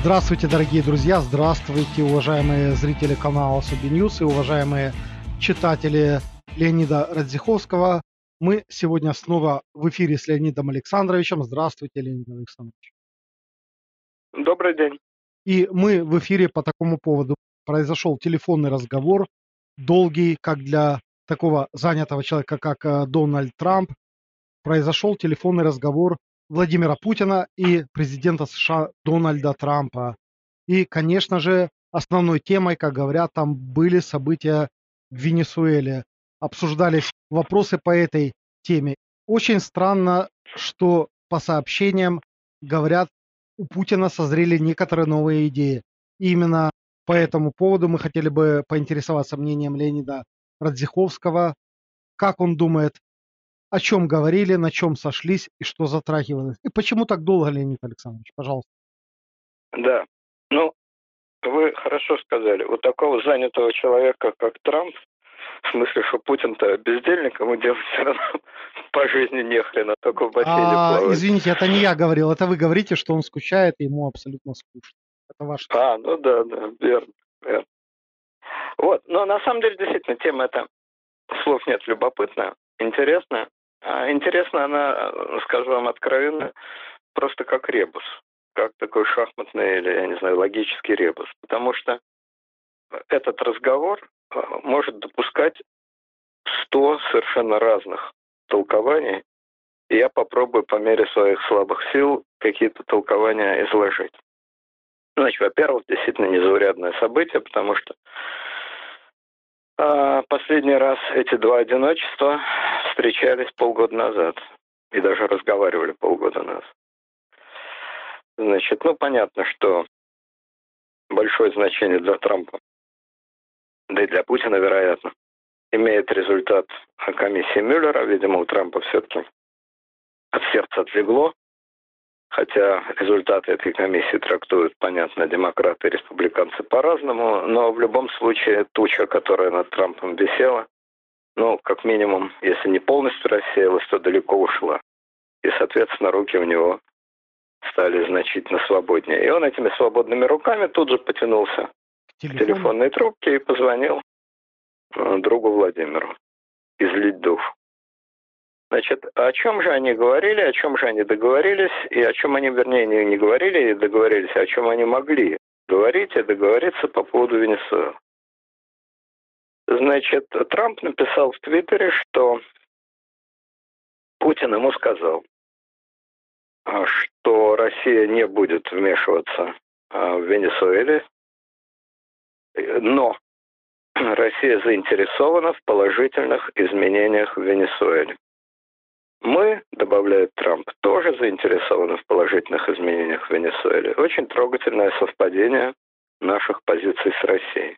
Здравствуйте, дорогие друзья, здравствуйте, уважаемые зрители канала Суби Ньюс и уважаемые читатели Леонида Радзиховского. Мы сегодня снова в эфире с Леонидом Александровичем. Здравствуйте, Леонид Александрович. Добрый день. И мы в эфире по такому поводу. Произошел телефонный разговор, долгий, как для такого занятого человека, как э, Дональд Трамп. Произошел телефонный разговор Владимира Путина и президента США Дональда Трампа. И, конечно же, основной темой, как говорят, там были события в Венесуэле. Обсуждались вопросы по этой теме. Очень странно, что по сообщениям говорят, у Путина созрели некоторые новые идеи. И именно по этому поводу мы хотели бы поинтересоваться мнением Леонида Радзиховского. Как он думает, о чем говорили, на чем сошлись и что затрагивалось. И почему так долго, Леонид Александрович, пожалуйста. Да, ну, вы хорошо сказали. У такого занятого человека, как Трамп, в смысле, что Путин-то бездельник, ему делать все равно по жизни нехрена, только в бассейне а, плавать. Извините, это не я говорил, это вы говорите, что он скучает, и ему абсолютно скучно. Это ваше. А, ну да, да, верно, верно. Вот, но на самом деле, действительно, тема эта, слов нет, любопытная, интересная. А интересно она, скажу вам откровенно, просто как ребус, как такой шахматный или, я не знаю, логический ребус. Потому что этот разговор а, может допускать сто совершенно разных толкований, и я попробую по мере своих слабых сил какие-то толкования изложить. Значит, во-первых, действительно незаурядное событие, потому что последний раз эти два одиночества встречались полгода назад и даже разговаривали полгода назад. Значит, ну понятно, что большое значение для Трампа, да и для Путина, вероятно, имеет результат комиссии Мюллера. Видимо, у Трампа все-таки от сердца отлегло хотя результаты этой комиссии трактуют, понятно, демократы и республиканцы по-разному, но в любом случае туча, которая над Трампом висела, ну, как минимум, если не полностью рассеялась, то далеко ушла. И, соответственно, руки у него стали значительно свободнее. И он этими свободными руками тут же потянулся Телефон. к телефонной трубке и позвонил э, другу Владимиру излить дух. Значит, о чем же они говорили, о чем же они договорились, и о чем они, вернее, не, говорили и договорились, а о чем они могли говорить и договориться по поводу Венесуэлы. Значит, Трамп написал в Твиттере, что Путин ему сказал, а, что Россия не будет вмешиваться а, в Венесуэле, но Россия заинтересована в положительных изменениях в Венесуэле. Мы, добавляет Трамп, тоже заинтересованы в положительных изменениях в Венесуэле. Очень трогательное совпадение наших позиций с Россией.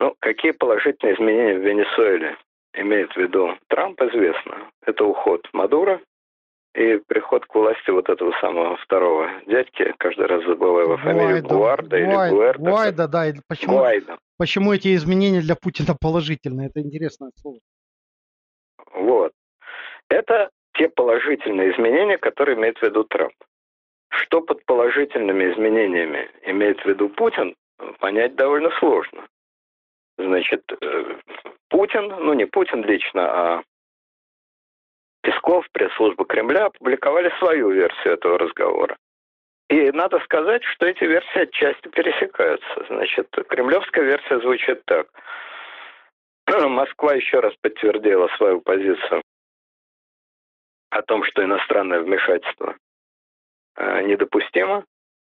Ну, какие положительные изменения в Венесуэле имеет в виду Трамп, известно. Это уход Мадура и приход к власти вот этого самого второго дядьки, каждый раз забываю его фамилию, Гуарда или Гуэрда. Гуайда, да. Почему, Гуайда. почему эти изменения для Путина положительные? Это интересное слово. Вот. Это те положительные изменения, которые имеет в виду Трамп. Что под положительными изменениями имеет в виду Путин, понять довольно сложно. Значит, э, Путин, ну не Путин лично, а Песков, пресс-служба Кремля опубликовали свою версию этого разговора. И надо сказать, что эти версии отчасти пересекаются. Значит, кремлевская версия звучит так. Москва еще раз подтвердила свою позицию о том, что иностранное вмешательство э, недопустимо,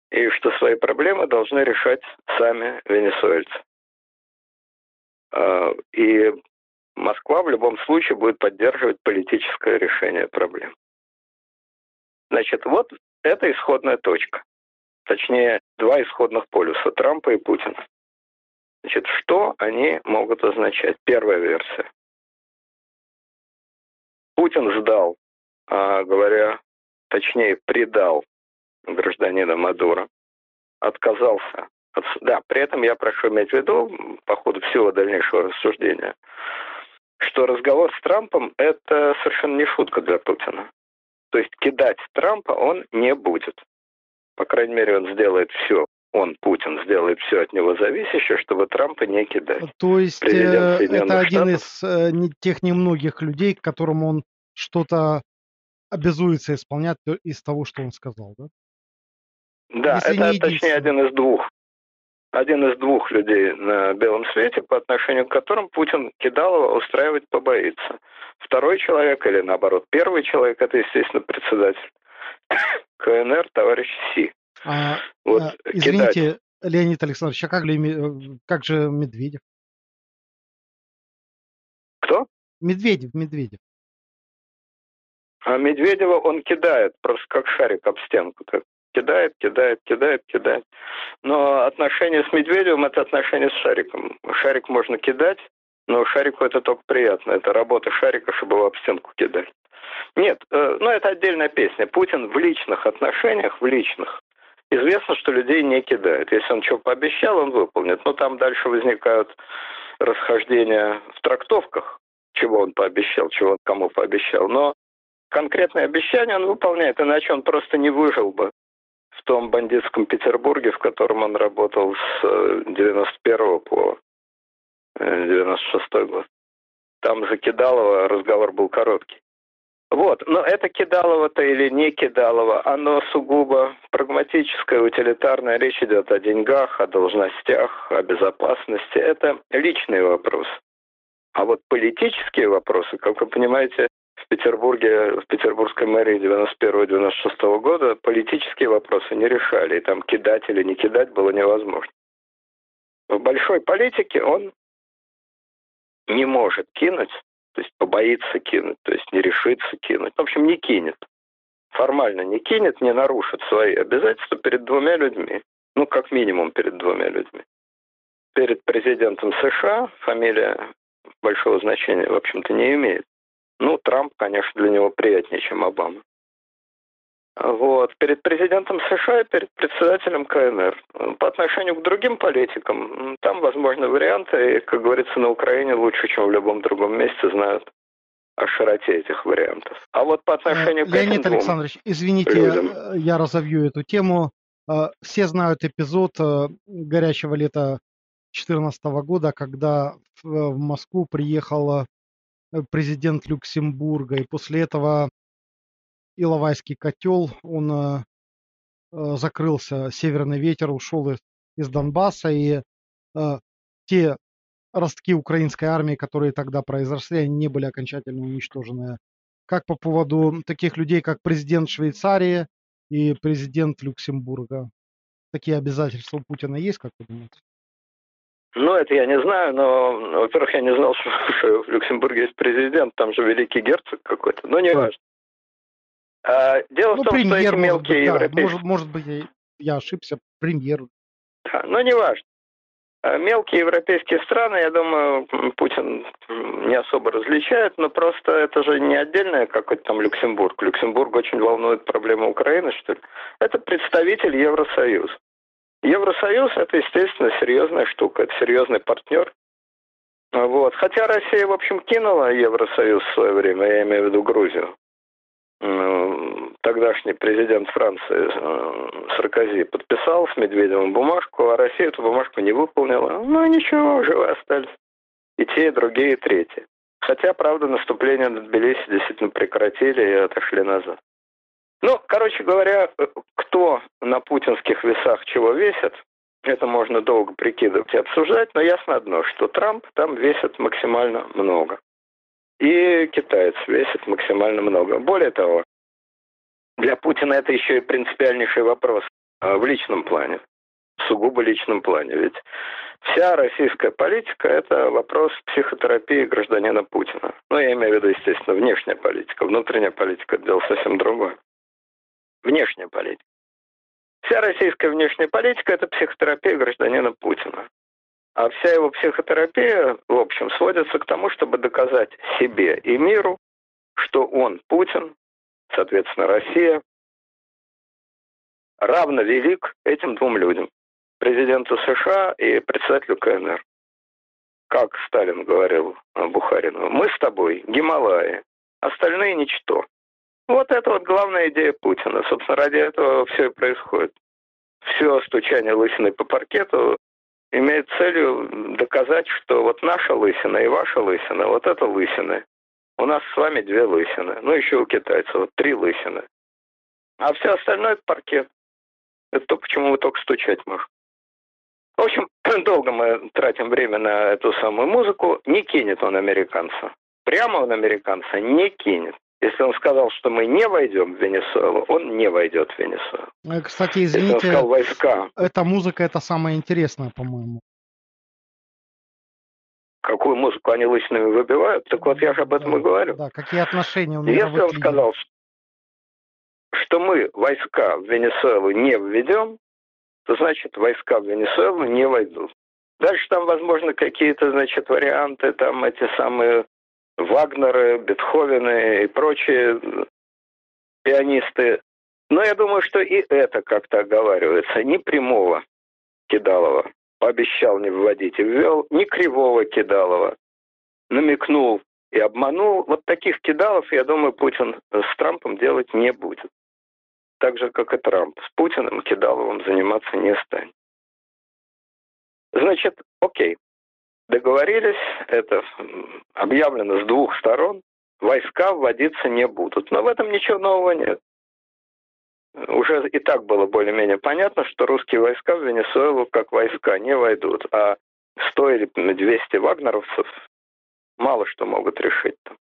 и что свои проблемы должны решать сами венесуэльцы. Э, и Москва в любом случае будет поддерживать политическое решение проблем. Значит, вот это исходная точка. Точнее, два исходных полюса Трампа и Путина. Значит, что они могут означать? Первая версия. Путин сдал а, говоря, точнее, предал гражданина Мадуро, отказался. От, да, при этом я прошу иметь в виду, по ходу всего дальнейшего рассуждения, что разговор с Трампом – это совершенно не шутка для Путина. То есть кидать Трампа он не будет. По крайней мере, он сделает все, он, Путин, сделает все от него зависящее, чтобы Трампа не кидать. То есть э, это один Штатов, из э, тех немногих людей, к которым он что-то обязуется исполнять из того, что он сказал, да? Да, Если это точнее один из двух. Один из двух людей на белом свете, по отношению к которым Путин Кидалова устраивать побоится. Второй человек, или наоборот, первый человек, это, естественно, председатель КНР, товарищ Си. А, вот, а, извините, кидать. Леонид Александрович, а как, ли, э, как же Медведев? Кто? Медведев, Медведев. А Медведева он кидает, просто как шарик об стенку. Так. Кидает, кидает, кидает, кидает. Но отношения с Медведевым – это отношения с шариком. Шарик можно кидать, но шарику это только приятно. Это работа шарика, чтобы его об стенку кидать. Нет, э, ну это отдельная песня. Путин в личных отношениях, в личных, известно, что людей не кидает. Если он что пообещал, он выполнит. Но там дальше возникают расхождения в трактовках, чего он пообещал, чего он кому пообещал. Но конкретное обещание он выполняет, иначе он просто не выжил бы в том бандитском Петербурге, в котором он работал с 91 э, по 96 э, год. Там за Кидалова разговор был короткий. Вот, но это Кидалово-то или не Кидалово, оно сугубо прагматическое, утилитарное. Речь идет о деньгах, о должностях, о безопасности. Это личный вопрос. А вот политические вопросы, как вы понимаете, Петербурге, в петербургской мэрии 91-96 года политические вопросы не решали. И там кидать или не кидать было невозможно. В большой политике он не может кинуть то есть побоится кинуть, то есть не решится кинуть. В общем, не кинет. Формально не кинет, не нарушит свои обязательства перед двумя людьми. Ну, как минимум перед двумя людьми. Перед президентом США фамилия большого значения, в общем-то, не имеет. Ну, Трамп, конечно, для него приятнее, чем Обама. Вот. Перед президентом США и перед председателем КНР. По отношению к другим политикам, там возможны варианты, и, как говорится, на Украине лучше, чем в любом другом месте знают о широте этих вариантов. А вот по отношению к Леонид этим Александрович, извините, людям... я разовью эту тему. Э, все знают эпизод э, горячего лета 2014 года, когда в Москву приехал э, президент Люксембурга, и после этого Иловайский котел, он э, э, закрылся, северный ветер ушел из, Донбасса, и э, те ростки украинской армии, которые тогда произошли, они не были окончательно уничтожены. Как по поводу таких людей, как президент Швейцарии и президент Люксембурга? Такие обязательства у Путина есть, как вы думаете? Ну, это я не знаю, но, во-первых, я не знал, что, в Люксембурге есть президент, там же великий герцог какой-то, но не важно. А, дело ну, в том, премьер, что эти мелкие быть, европейские... Да, может, может быть, я, я ошибся, премьер. Да, но не важно. А, мелкие европейские страны, я думаю, Путин не особо различает, но просто это же не отдельное какой-то там Люксембург. Люксембург очень волнует проблема Украины, что ли. Это представитель Евросоюза. Евросоюз – это, естественно, серьезная штука, это серьезный партнер. Вот. Хотя Россия, в общем, кинула Евросоюз в свое время, я имею в виду Грузию тогдашний президент Франции э, Саркози подписал с Медведевым бумажку, а Россия эту бумажку не выполнила. Ну ничего, живы остались. И те, и другие, и третьи. Хотя, правда, наступление на Тбилиси действительно прекратили и отошли назад. Ну, короче говоря, э, кто на путинских весах чего весит, это можно долго прикидывать и обсуждать, но ясно одно, что Трамп там весит максимально много. И китаец весит максимально много. Более того, для Путина это еще и принципиальнейший вопрос а, в личном плане, в сугубо личном плане. Ведь вся российская политика – это вопрос психотерапии гражданина Путина. Ну, я имею в виду, естественно, внешняя политика. Внутренняя политика – это дело совсем другое. Внешняя политика. Вся российская внешняя политика – это психотерапия гражданина Путина. А вся его психотерапия, в общем, сводится к тому, чтобы доказать себе и миру, что он, Путин, соответственно, Россия, равно велик этим двум людям, президенту США и председателю КНР. Как Сталин говорил Бухарину, мы с тобой Гималаи, остальные ничто. Вот это вот главная идея Путина. Собственно, ради этого все и происходит. Все стучание лысиной по паркету имеет целью доказать, что вот наша лысина и ваша лысина, вот это лысины. У нас с вами две лысины. Ну, еще у китайцев вот три лысины. А все остальное паркет. Это то, почему вы только стучать можете. В общем, долго мы тратим время на эту самую музыку. Не кинет он американца. Прямо он американца не кинет. Если он сказал, что мы не войдем в Венесуэлу, он не войдет в Венесуэлу. Э, кстати, извините, Если он сказал войска. Эта музыка это самое интересное, по-моему. Какую музыку они лысинами выбивают? Так вот я же об этом да, и говорю. Да, какие отношения у меня Если он сказал, что мы войска в Венесуэлу не введем, то значит войска в Венесуэлу не войдут. Дальше там, возможно, какие-то, значит, варианты, там эти самые Вагнеры, Бетховены и прочие пианисты. Но я думаю, что и это как-то оговаривается. Ни прямого Кидалова пообещал не вводить и ввел, ни кривого Кидалова намекнул и обманул. Вот таких кидалов, я думаю, Путин с Трампом делать не будет. Так же, как и Трамп. С Путиным Кидаловым заниматься не станет. Значит, окей, договорились, это объявлено с двух сторон, войска вводиться не будут. Но в этом ничего нового нет. Уже и так было более-менее понятно, что русские войска в Венесуэлу как войска не войдут, а 100 или 200 вагнеровцев мало что могут решить там.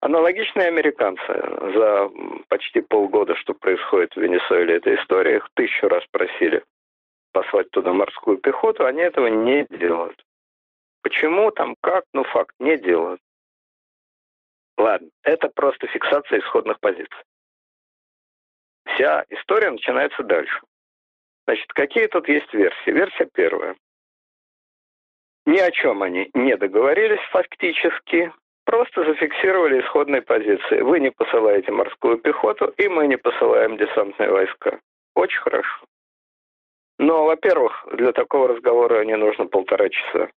Аналогичные американцы за почти полгода, что происходит в Венесуэле, эта история, их тысячу раз просили послать туда морскую пехоту, они этого не делают. Почему там, как, ну факт, не делают. Ладно, это просто фиксация исходных позиций. Вся история начинается дальше. Значит, какие тут есть версии? Версия первая. Ни о чем они не договорились фактически, просто зафиксировали исходные позиции. Вы не посылаете морскую пехоту, и мы не посылаем десантные войска. Очень хорошо. Но, во-первых, для такого разговора не нужно полтора часа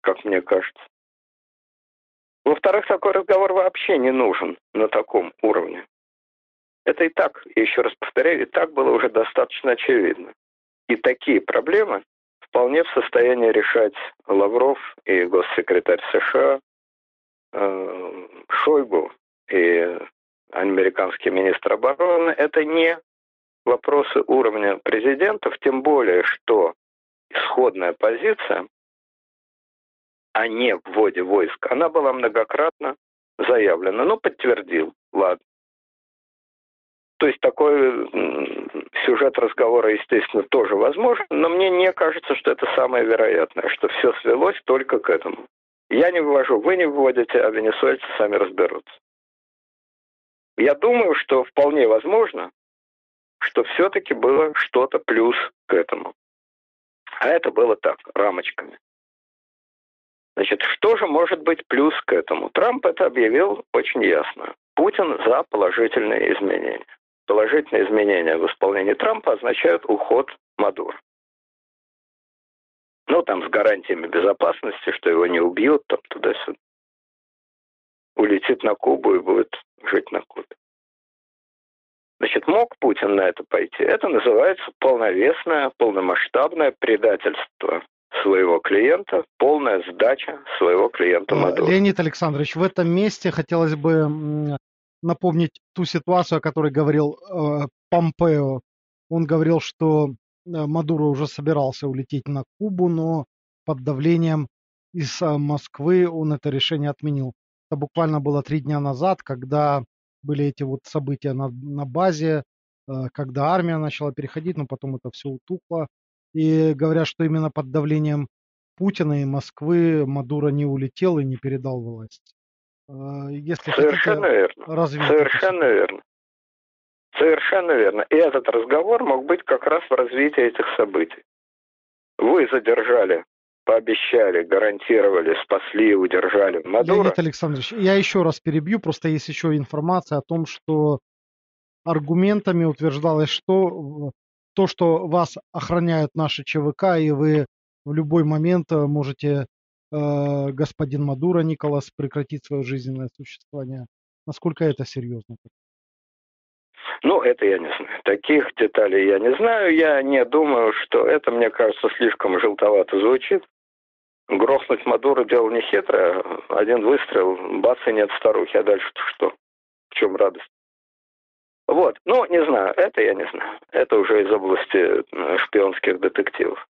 как мне кажется. Во-вторых, такой разговор вообще не нужен на таком уровне. Это и так, еще раз повторяю, и так было уже достаточно очевидно. И такие проблемы вполне в состоянии решать Лавров и госсекретарь США, э, Шойгу и американский министр обороны. Это не вопросы уровня президентов, тем более, что исходная позиция о не вводе войск, она была многократно заявлена. Ну, подтвердил, ладно. То есть такой сюжет разговора, естественно, тоже возможен, но мне не кажется, что это самое вероятное, что все свелось только к этому. Я не вывожу, вы не вводите, а венесуэльцы сами разберутся. Я думаю, что вполне возможно, что все-таки было что-то плюс к этому. А это было так, рамочками. Значит, что же может быть плюс к этому? Трамп это объявил очень ясно. Путин за положительные изменения. Положительные изменения в исполнении Трампа означают уход Мадура. Ну, там с гарантиями безопасности, что его не убьют, там туда-сюда. Улетит на Кубу и будет жить на Кубе. Значит, мог Путин на это пойти? Это называется полновесное, полномасштабное предательство своего клиента, полная сдача своего клиента Мадуро. Леонид Александрович, в этом месте хотелось бы напомнить ту ситуацию, о которой говорил э, Помпео. Он говорил, что э, Мадуро уже собирался улететь на Кубу, но под давлением из э, Москвы он это решение отменил. Это буквально было три дня назад, когда были эти вот события на, на базе, э, когда армия начала переходить, но потом это все утухло. И говорят, что именно под давлением Путина и Москвы Мадуро не улетел и не передал власть. А, если Совершенно верно. Развить Совершенно это. верно. Совершенно верно. И этот разговор мог быть как раз в развитии этих событий. Вы задержали, пообещали, гарантировали, спасли, удержали Мадуро. Леонид Александрович, я еще раз перебью, просто есть еще информация о том, что аргументами утверждалось, что то, что вас охраняют наши ЧВК, и вы в любой момент э, можете, э, господин Мадуро Николас, прекратить свое жизненное существование. Насколько это серьезно? Ну, это я не знаю. Таких деталей я не знаю. Я не думаю, что это, мне кажется, слишком желтовато звучит. Грохнуть Мадуро дело не хитрое. Один выстрел, бац, и нет старухи. А дальше-то что? В чем радость? Вот, ну, не знаю, это я не знаю. Это уже из области э, шпионских детективов.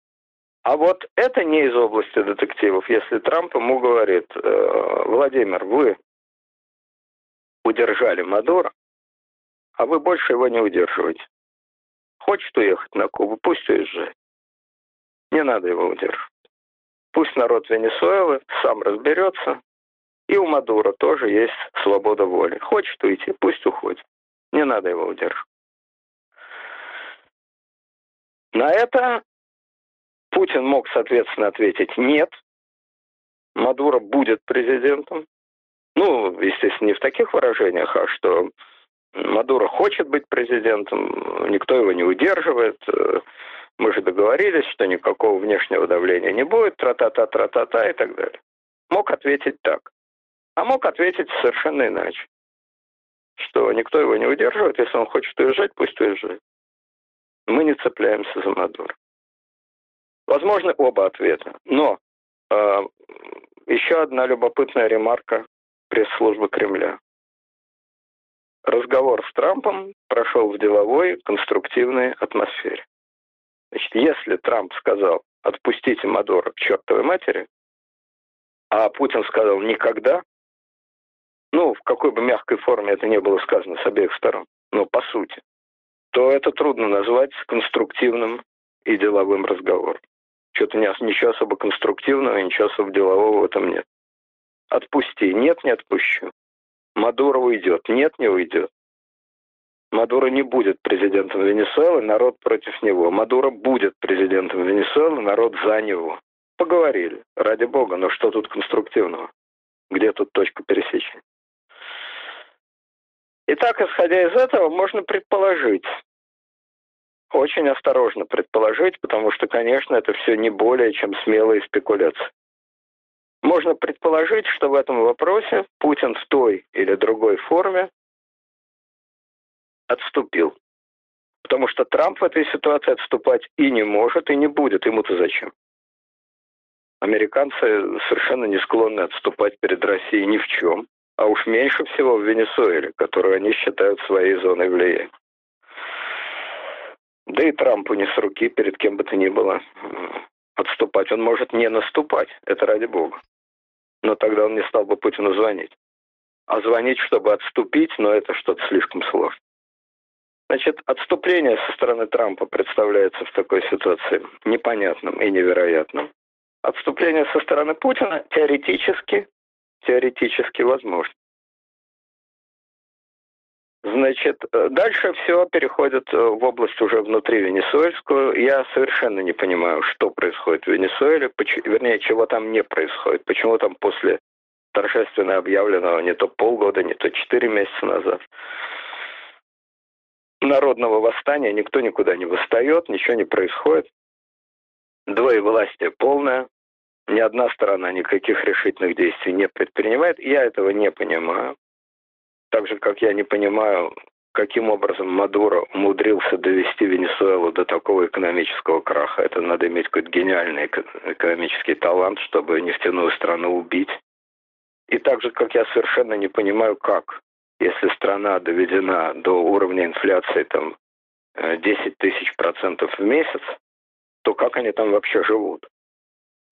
А вот это не из области детективов. Если Трамп ему говорит, э, Владимир, вы удержали Мадуро, а вы больше его не удерживаете. Хочет уехать на Кубу, пусть уезжает. Не надо его удерживать. Пусть народ Венесуэлы сам разберется. И у Мадура тоже есть свобода воли. Хочет уйти, пусть уходит. Не надо его удерживать. На это Путин мог, соответственно, ответить «нет». Мадуро будет президентом. Ну, естественно, не в таких выражениях, а что Мадуро хочет быть президентом, никто его не удерживает. Мы же договорились, что никакого внешнего давления не будет, тра-та-та, тра-та-та и так далее. Мог ответить так. А мог ответить совершенно иначе. Что никто его не удерживает, если он хочет уезжать, пусть уезжает. Мы не цепляемся за Мадуро. Возможно, оба ответа. Но э, еще одна любопытная ремарка пресс-службы Кремля. Разговор с Трампом прошел в деловой, конструктивной атмосфере. Значит, если Трамп сказал «отпустите Мадора к чертовой матери», а Путин сказал «никогда», какой бы мягкой форме это не было сказано с обеих сторон, но по сути, то это трудно назвать конструктивным и деловым разговором. Что-то ничего особо конструктивного, ничего особо делового в этом нет. Отпусти. Нет, не отпущу. Мадуро уйдет. Нет, не уйдет. Мадуро не будет президентом Венесуэлы, народ против него. Мадуро будет президентом Венесуэлы, народ за него. Поговорили, ради бога, но что тут конструктивного? Где тут точка пересечения? Итак, исходя из этого, можно предположить, очень осторожно предположить, потому что, конечно, это все не более чем смелые спекуляции. Можно предположить, что в этом вопросе Путин в той или другой форме отступил. Потому что Трамп в этой ситуации отступать и не может, и не будет. Ему-то зачем? Американцы совершенно не склонны отступать перед Россией ни в чем, а уж меньше всего в Венесуэле, которую они считают своей зоной влияния. Да и Трампу не с руки перед кем бы то ни было отступать. Он может не наступать, это ради бога. Но тогда он не стал бы Путину звонить. А звонить, чтобы отступить, но это что-то слишком сложно. Значит, отступление со стороны Трампа представляется в такой ситуации непонятным и невероятным. Отступление со стороны Путина теоретически, теоретически возможно. Значит, э, дальше все переходит э, в область уже внутри Венесуэльскую. Я совершенно не понимаю, что происходит в Венесуэле, вернее, чего там не происходит. Почему там после торжественно объявленного не то полгода, не то четыре месяца назад народного восстания никто никуда не восстает, ничего не происходит. Двоевластие полное. Ни одна сторона никаких решительных действий не предпринимает. Я этого не понимаю. Так же, как я не понимаю, каким образом Мадуро умудрился довести Венесуэлу до такого экономического краха. Это надо иметь какой-то гениальный экономический талант, чтобы нефтяную страну убить. И так же, как я совершенно не понимаю, как, если страна доведена до уровня инфляции там 10 э, тысяч процентов в месяц, то как они там вообще живут?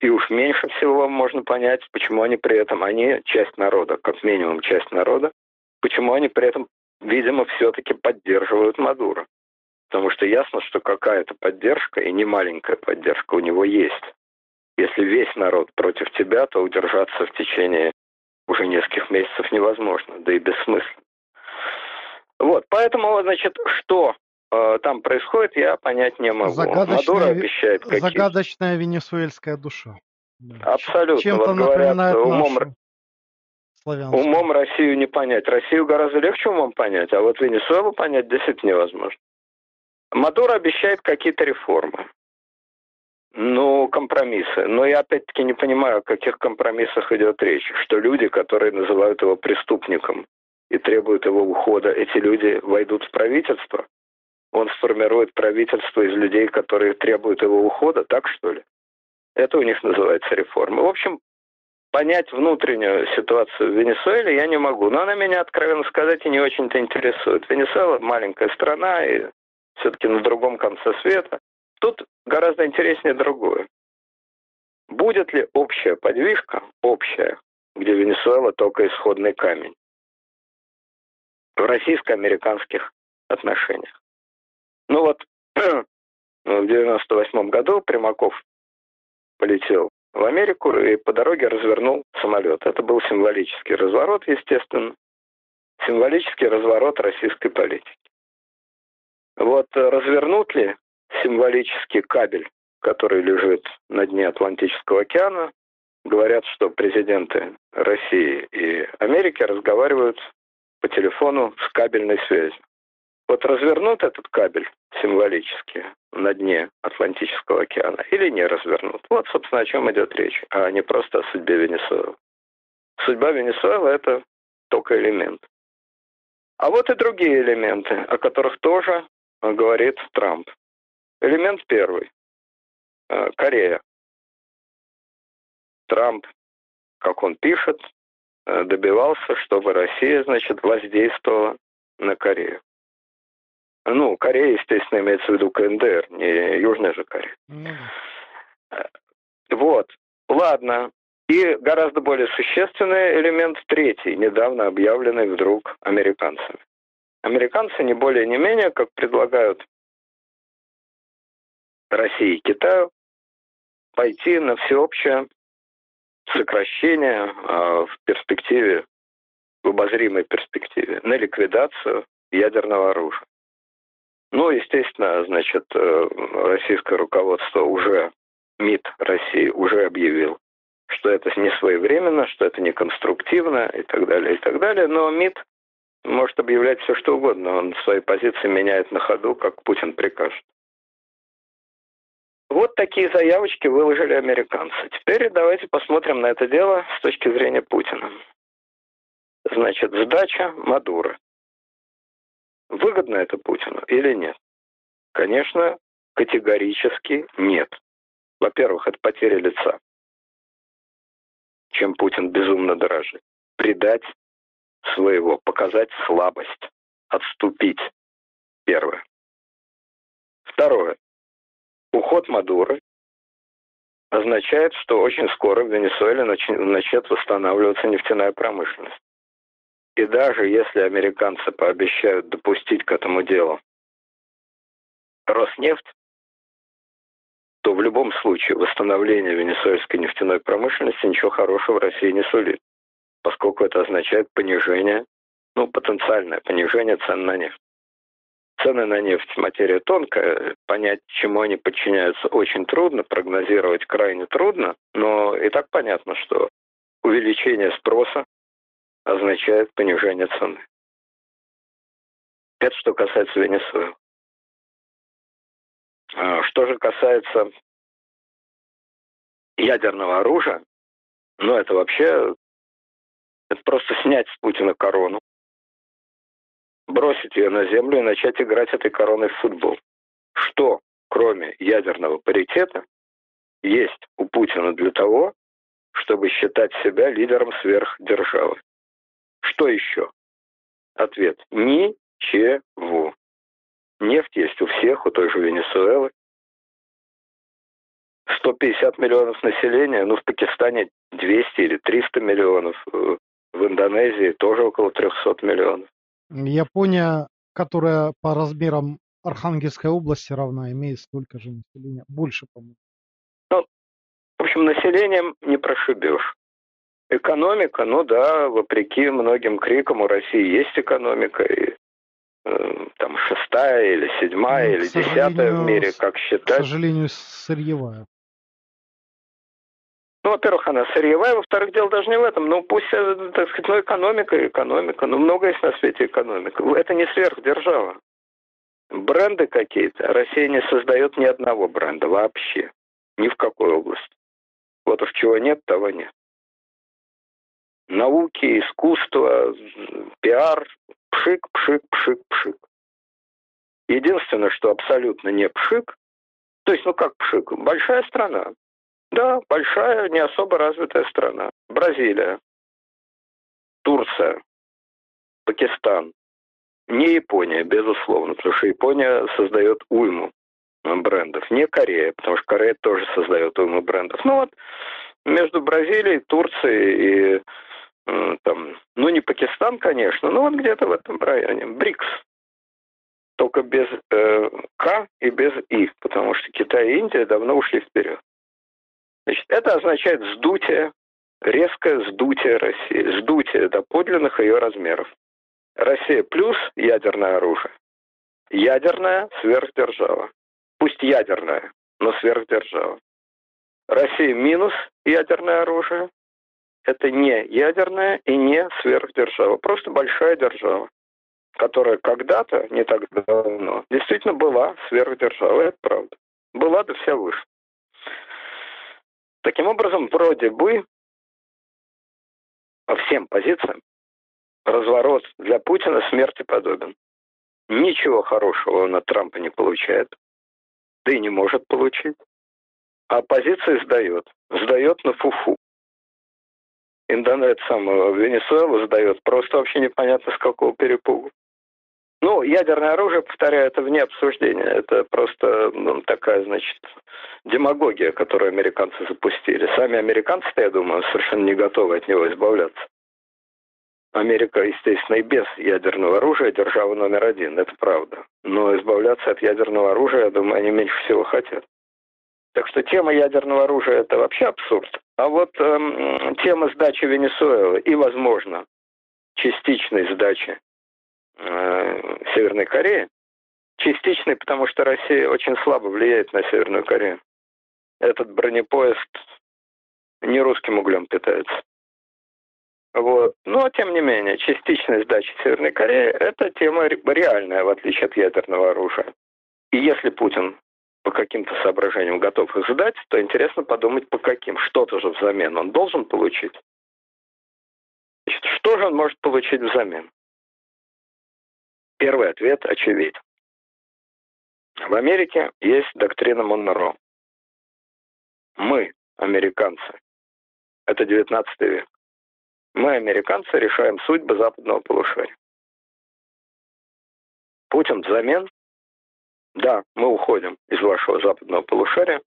И уж меньше всего можно понять, почему они при этом, они часть народа, как минимум часть народа, Почему они при этом, видимо, все-таки поддерживают Мадуро? Потому что ясно, что какая-то поддержка, и не маленькая поддержка у него есть. Если весь народ против тебя, то удержаться в течение уже нескольких месяцев невозможно, да и бессмысленно. Вот, поэтому, значит, что э, там происходит, я понять не могу. Загадочная, Мадуро обещает какие Загадочная венесуэльская душа. Абсолютно. Чем-то вот говорят, умом, нашу славянскую. Умом Россию не понять. Россию гораздо легче умом понять, а вот Венесуэлу понять действительно невозможно. Мадуро обещает какие-то реформы. Ну, компромиссы. Но я опять-таки не понимаю, о каких компромиссах идет речь. Что люди, которые называют его преступником, и требуют его ухода, эти люди войдут в правительство? Он сформирует правительство из людей, которые требуют его ухода, так что ли? Это у них называется реформа. В общем, понять внутреннюю ситуацию в Венесуэле я не могу. Но она меня, откровенно сказать, и не очень-то интересует. Венесуэла маленькая страна, и все-таки на другом конце света. Тут гораздо интереснее другое. Будет ли общая подвижка, общая, где Венесуэла только исходный камень, в российско-американских отношениях? Ну вот, в 98 году Примаков полетел в Америку и по дороге развернул самолет. Это был символический разворот, естественно. Символический разворот российской политики. Вот развернут ли символический кабель, который лежит на дне Атлантического океана, говорят, что президенты России и Америки разговаривают по телефону с кабельной связью. Вот развернут этот кабель символически на дне Атлантического океана или не развернут? Вот, собственно, о чем идет речь, а не просто о судьбе Венесуэлы. Судьба Венесуэлы – это только элемент. А вот и другие элементы, о которых тоже говорит Трамп. Элемент первый. Э, Корея. Трамп, как он пишет, э, добивался, чтобы Россия, значит, воздействовала на Корею. Ну, Корея, естественно, имеется в виду КНДР, не Южная же Корея. Mm. Вот. Ладно. И гораздо более существенный элемент третий, недавно объявленный вдруг американцами. Американцы не более не менее, как предлагают России и Китаю, пойти на всеобщее сокращение а, в перспективе, в обозримой перспективе, на ликвидацию ядерного оружия. Ну, естественно, значит, э, российское руководство уже, МИД России уже объявил, что это не своевременно, что это не конструктивно и так далее, и так далее. Но МИД может объявлять все, что угодно. Он свои позиции меняет на ходу, как Путин прикажет. Вот такие заявочки выложили американцы. Теперь давайте посмотрим на это дело с точки зрения Путина. Значит, сдача Мадуры. Выгодно это Путину или нет? Конечно, категорически нет. Во-первых, это потеря лица, чем Путин безумно дорожит. Предать своего, показать слабость, отступить. Первое. Второе. Уход Мадуры означает, что очень скоро в Венесуэле начнет восстанавливаться нефтяная промышленность. И даже если американцы пообещают допустить к этому делу Роснефть, то в любом случае восстановление венесуэльской нефтяной промышленности ничего хорошего в России не сулит, поскольку это означает понижение, ну, потенциальное понижение цен на нефть. Цены на нефть – материя тонкая, понять, чему они подчиняются, очень трудно, прогнозировать крайне трудно, но и так понятно, что увеличение спроса означает понижение цены. Это что касается Венесуэлы. А, что же касается ядерного оружия, ну это вообще это просто снять с Путина корону, бросить ее на землю и начать играть этой короной в футбол. Что, кроме ядерного паритета, есть у Путина для того, чтобы считать себя лидером сверхдержавы? Что еще? Ответ – ничего. Нефть есть у всех, у той же Венесуэлы. 150 миллионов населения, ну в Пакистане 200 или 300 миллионов, э, в Индонезии тоже около 300 миллионов. Япония, которая по размерам Архангельской области равна, имеет столько же населения, больше, по-моему. Ну, в общем, населением не прошибешь. Экономика, ну да, вопреки многим крикам у России есть экономика, и э, там шестая или седьмая ну, или десятая в мире, как считать. К сожалению, сырьевая. Ну, во-первых, она сырьевая, во-вторых, дело даже не в этом. Ну, пусть, э, так сказать, ну, экономика, экономика. Ну, много есть на свете экономика. Это не сверхдержава. Бренды какие-то. Россия не создает ни одного бренда вообще. Ни в какой области. Вот уж чего нет, того нет. Науки, искусства, пиар, пшик, пшик, пшик, пшик. Единственное, что абсолютно не пшик, то есть, ну как пшик, большая страна. Да, большая, не особо развитая страна. Бразилия, Турция, Пакистан. Не Япония, безусловно, потому что Япония создает уйму брендов. Не Корея, потому что Корея тоже создает уйму брендов. Ну вот между Бразилией, Турцией и там, ну не Пакистан, конечно, но вот где-то в этом районе. БРИКС. Только без э, К и без И, потому что Китай и Индия давно ушли вперед. Значит, это означает сдутие, резкое сдутие России, сдутие до подлинных ее размеров. Россия плюс ядерное оружие. Ядерная сверхдержава. Пусть ядерная, но сверхдержава. Россия минус ядерное оружие. Это не ядерная и не сверхдержава. Просто большая держава, которая когда-то, не так давно, действительно была сверхдержавой. Это правда. Была да вся выше. Таким образом, вроде бы по всем позициям разворот для Путина смерти подобен. Ничего хорошего он от Трампа не получает. Да и не может получить. А оппозиция сдает. Сдает на фуфу. Индонезия самого Венесуэлу сдает. Просто вообще непонятно с какого перепугу. Ну, ядерное оружие, повторяю, это вне обсуждения. Это просто ну, такая, значит, демагогия, которую американцы запустили. Сами американцы я думаю, совершенно не готовы от него избавляться. Америка, естественно, и без ядерного оружия держава номер один, это правда. Но избавляться от ядерного оружия, я думаю, они меньше всего хотят. Так что тема ядерного оружия – это вообще абсурд. А вот эм, тема сдачи Венесуэлы и, возможно, частичной сдачи э, Северной Кореи, частичной, потому что Россия очень слабо влияет на Северную Корею. Этот бронепоезд не русским углем питается. Вот. Но, тем не менее, частичная сдача Северной Кореи – это тема реальная, в отличие от ядерного оружия. И если Путин по каким-то соображениям готов их сдать, то интересно подумать, по каким. Что-то же взамен он должен получить. Значит, что же он может получить взамен? Первый ответ очевиден. В Америке есть доктрина Монро. Мы, американцы, это 19 век. Мы, американцы, решаем судьбы западного полушария. Путин взамен, да, мы уходим из вашего западного полушария,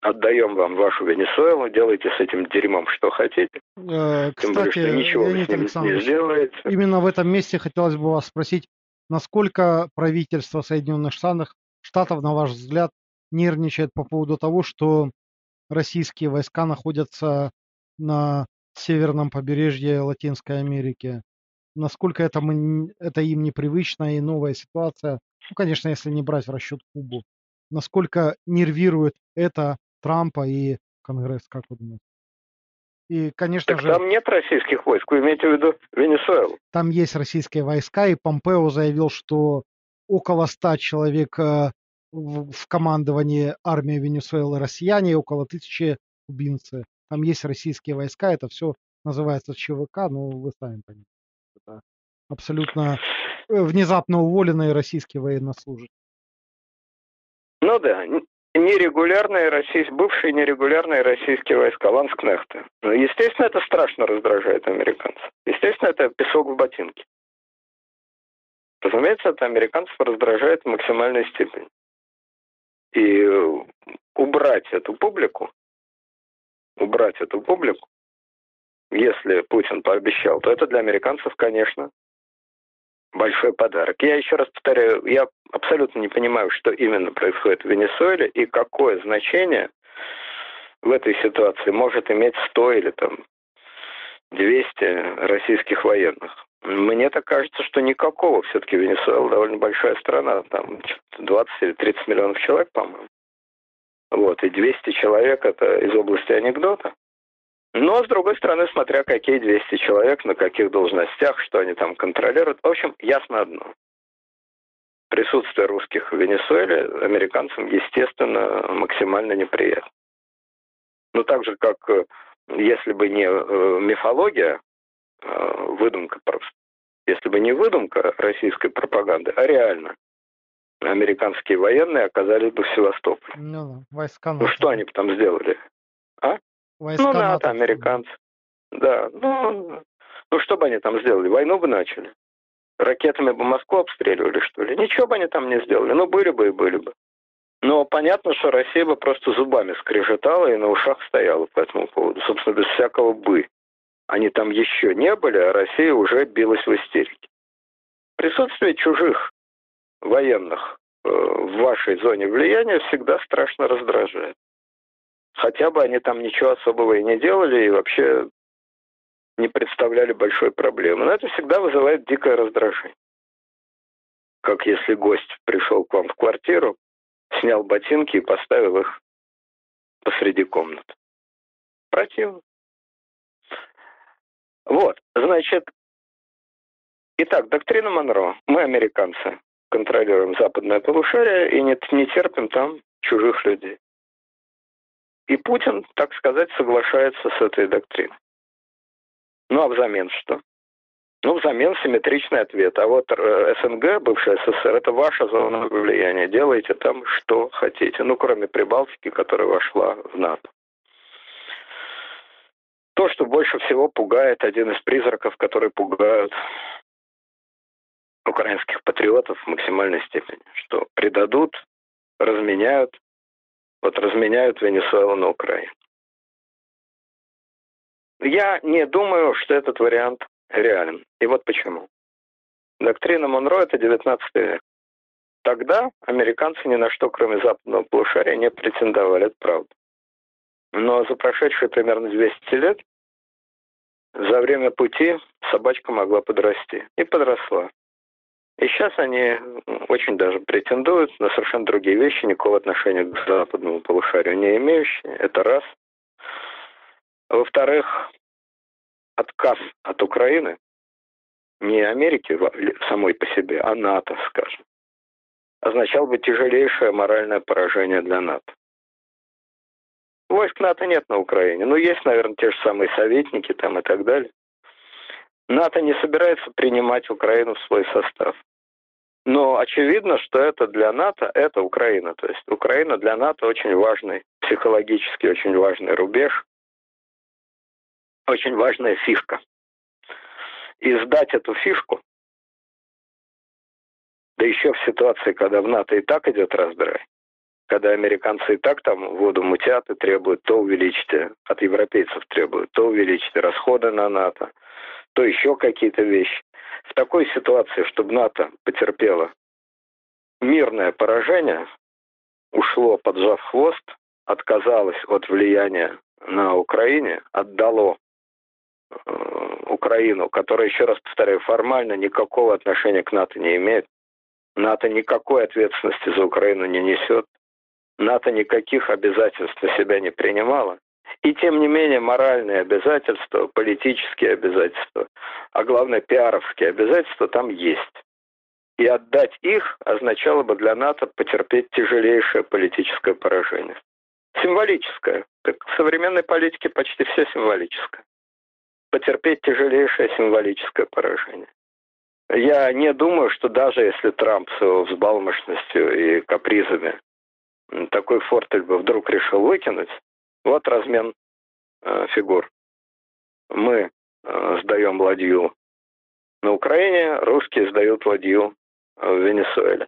отдаем вам вашу Венесуэлу, делайте с этим дерьмом что хотите. Э, Тем более, что ничего Леонид вы с ним не сделаете. Именно в этом месте хотелось бы вас спросить, насколько правительство Соединенных Штатов, Штатов, на ваш взгляд, нервничает по поводу того, что российские войска находятся на северном побережье Латинской Америки. Насколько это, мы, это им непривычная и новая ситуация. Ну, конечно, если не брать в расчет Кубу. Насколько нервирует это Трампа и Конгресс, как вы думаете? И, конечно так же... там нет российских войск, вы имеете в виду Венесуэлу? Там есть российские войска, и Помпео заявил, что около ста человек э, в командовании армии Венесуэлы россияне, около тысячи кубинцы. Там есть российские войска, это все называется ЧВК, но вы сами понимаете. Это абсолютно внезапно уволенные российские военнослужащие. Ну да, нерегулярные российские, бывшие нерегулярные российские войска, ланскнехты. Ну, естественно, это страшно раздражает американцев. Естественно, это песок в ботинке. Разумеется, это американцев раздражает в максимальной степени. И э, убрать эту публику убрать эту публику, если Путин пообещал, то это для американцев, конечно, большой подарок. Я еще раз повторяю, я абсолютно не понимаю, что именно происходит в Венесуэле и какое значение в этой ситуации может иметь 100 или там 200 российских военных. Мне так кажется, что никакого. Все-таки Венесуэла довольно большая страна, там 20 или 30 миллионов человек, по-моему. Вот, и 200 человек это из области анекдота. Но, с другой стороны, смотря какие 200 человек, на каких должностях, что они там контролируют. В общем, ясно одно. Присутствие русских в Венесуэле американцам, естественно, максимально неприятно. Ну, так же, как если бы не э, мифология, э, выдумка просто, если бы не выдумка российской пропаганды, а реально, американские военные оказались бы в Севастополе. Ну, войска. Ну, что они там сделали? А? Войска ну, НАТО, НАТО американцы. Да, ну, ну, что бы они там сделали? Войну бы начали. Ракетами бы Москву обстреливали, что ли? Ничего бы они там не сделали. Ну, были бы и были бы. Но понятно, что Россия бы просто зубами скрежетала и на ушах стояла по этому поводу. Собственно, без всякого «бы». Они там еще не были, а Россия уже билась в истерике. Присутствие чужих военных э, в вашей зоне влияния всегда страшно раздражает. Хотя бы они там ничего особого и не делали, и вообще не представляли большой проблемы. Но это всегда вызывает дикое раздражение. Как если гость пришел к вам в квартиру, снял ботинки и поставил их посреди комнаты. Противно. Вот, значит, итак, доктрина Монро. Мы, американцы, контролируем западное полушарие и не, не терпим там чужих людей. И Путин, так сказать, соглашается с этой доктриной. Ну а взамен что? Ну, взамен симметричный ответ. А вот э, СНГ, бывшая СССР, это ваша зона влияния. Делайте там, что хотите. Ну, кроме Прибалтики, которая вошла в НАТО. То, что больше всего пугает, один из призраков, которые пугают украинских патриотов в максимальной степени, что предадут, разменяют, вот разменяют Венесуэлу на Украину. Я не думаю, что этот вариант реален. И вот почему. Доктрина Монро – это 19 век. Тогда американцы ни на что, кроме западного полушария, не претендовали, это правда. Но за прошедшие примерно 200 лет за время пути собачка могла подрасти. И подросла. И сейчас они очень даже претендуют на совершенно другие вещи, никакого отношения к западному полушарию не имеющие. Это раз. Во-вторых, отказ от Украины не Америки самой по себе, а НАТО, скажем, означал бы тяжелейшее моральное поражение для НАТО. Войск НАТО нет на Украине. Ну, есть, наверное, те же самые советники там и так далее. НАТО не собирается принимать Украину в свой состав. Но очевидно, что это для НАТО, это Украина. То есть Украина для НАТО очень важный, психологически очень важный рубеж, очень важная фишка. И сдать эту фишку, да еще в ситуации, когда в НАТО и так идет раздрай, когда американцы и так там воду мутят и требуют, то увеличьте, от европейцев требуют, то увеличьте расходы на НАТО, то еще какие-то вещи. В такой ситуации, чтобы НАТО потерпело мирное поражение, ушло, поджав хвост, отказалось от влияния на Украине, отдало Э, Украину, которая, еще раз повторяю, формально никакого отношения к НАТО не имеет. НАТО никакой ответственности за Украину не несет. НАТО никаких обязательств на себя не принимало. И тем не менее моральные обязательства, политические обязательства, а главное пиаровские обязательства там есть. И отдать их означало бы для НАТО потерпеть тяжелейшее политическое поражение. Символическое. Так в современной политике почти все символическое потерпеть тяжелейшее символическое поражение. Я не думаю, что даже если Трамп с его взбалмошностью и капризами такой фортель бы вдруг решил выкинуть, вот размен э, фигур. Мы э, сдаем ладью на Украине, русские сдают ладью в Венесуэле.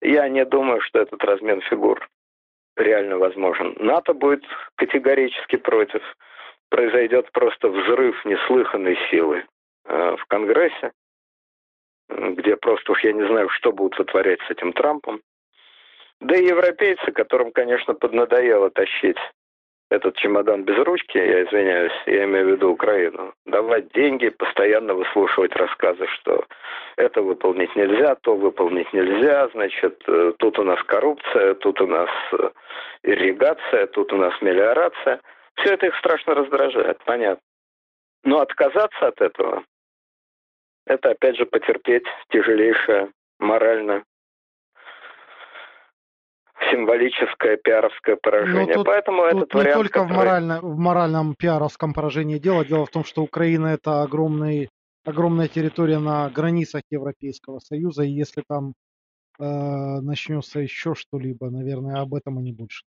Я не думаю, что этот размен фигур реально возможен. НАТО будет категорически против произойдет просто взрыв неслыханной силы э, в Конгрессе, где просто уж я не знаю, что будут вытворять с этим Трампом. Да и европейцы, которым, конечно, поднадоело тащить этот чемодан без ручки, я извиняюсь, я имею в виду Украину, давать деньги, постоянно выслушивать рассказы, что это выполнить нельзя, то выполнить нельзя, значит, э, тут у нас коррупция, тут у нас э, ирригация, тут у нас мелиорация – все это их страшно раздражает, понятно. Но отказаться от этого, это опять же потерпеть тяжелейшее морально символическое пиаровское поражение. Ну, тут, Поэтому тут этот не вариант, только который... в, морально, в моральном пиаровском поражении дело. Дело в том, что Украина это огромный, огромная территория на границах Европейского Союза. И если там э, начнется еще что-либо, наверное, об этом и не больше.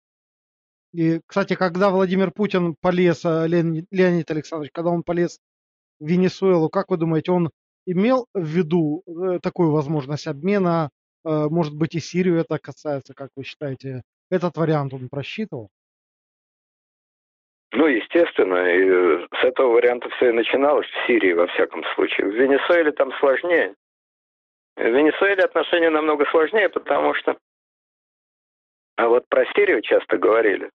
И, кстати, когда Владимир Путин полез, э, Леонид, Леонид Александрович, когда он полез в Венесуэлу, как вы думаете, он имел в виду э, такую возможность обмена? Э, может быть, и Сирию это касается, как вы считаете? Этот вариант он просчитывал? Ну, естественно, и с этого варианта все и начиналось, в Сирии, во всяком случае. В Венесуэле там сложнее. В Венесуэле отношения намного сложнее, потому что... А вот про Сирию часто говорили,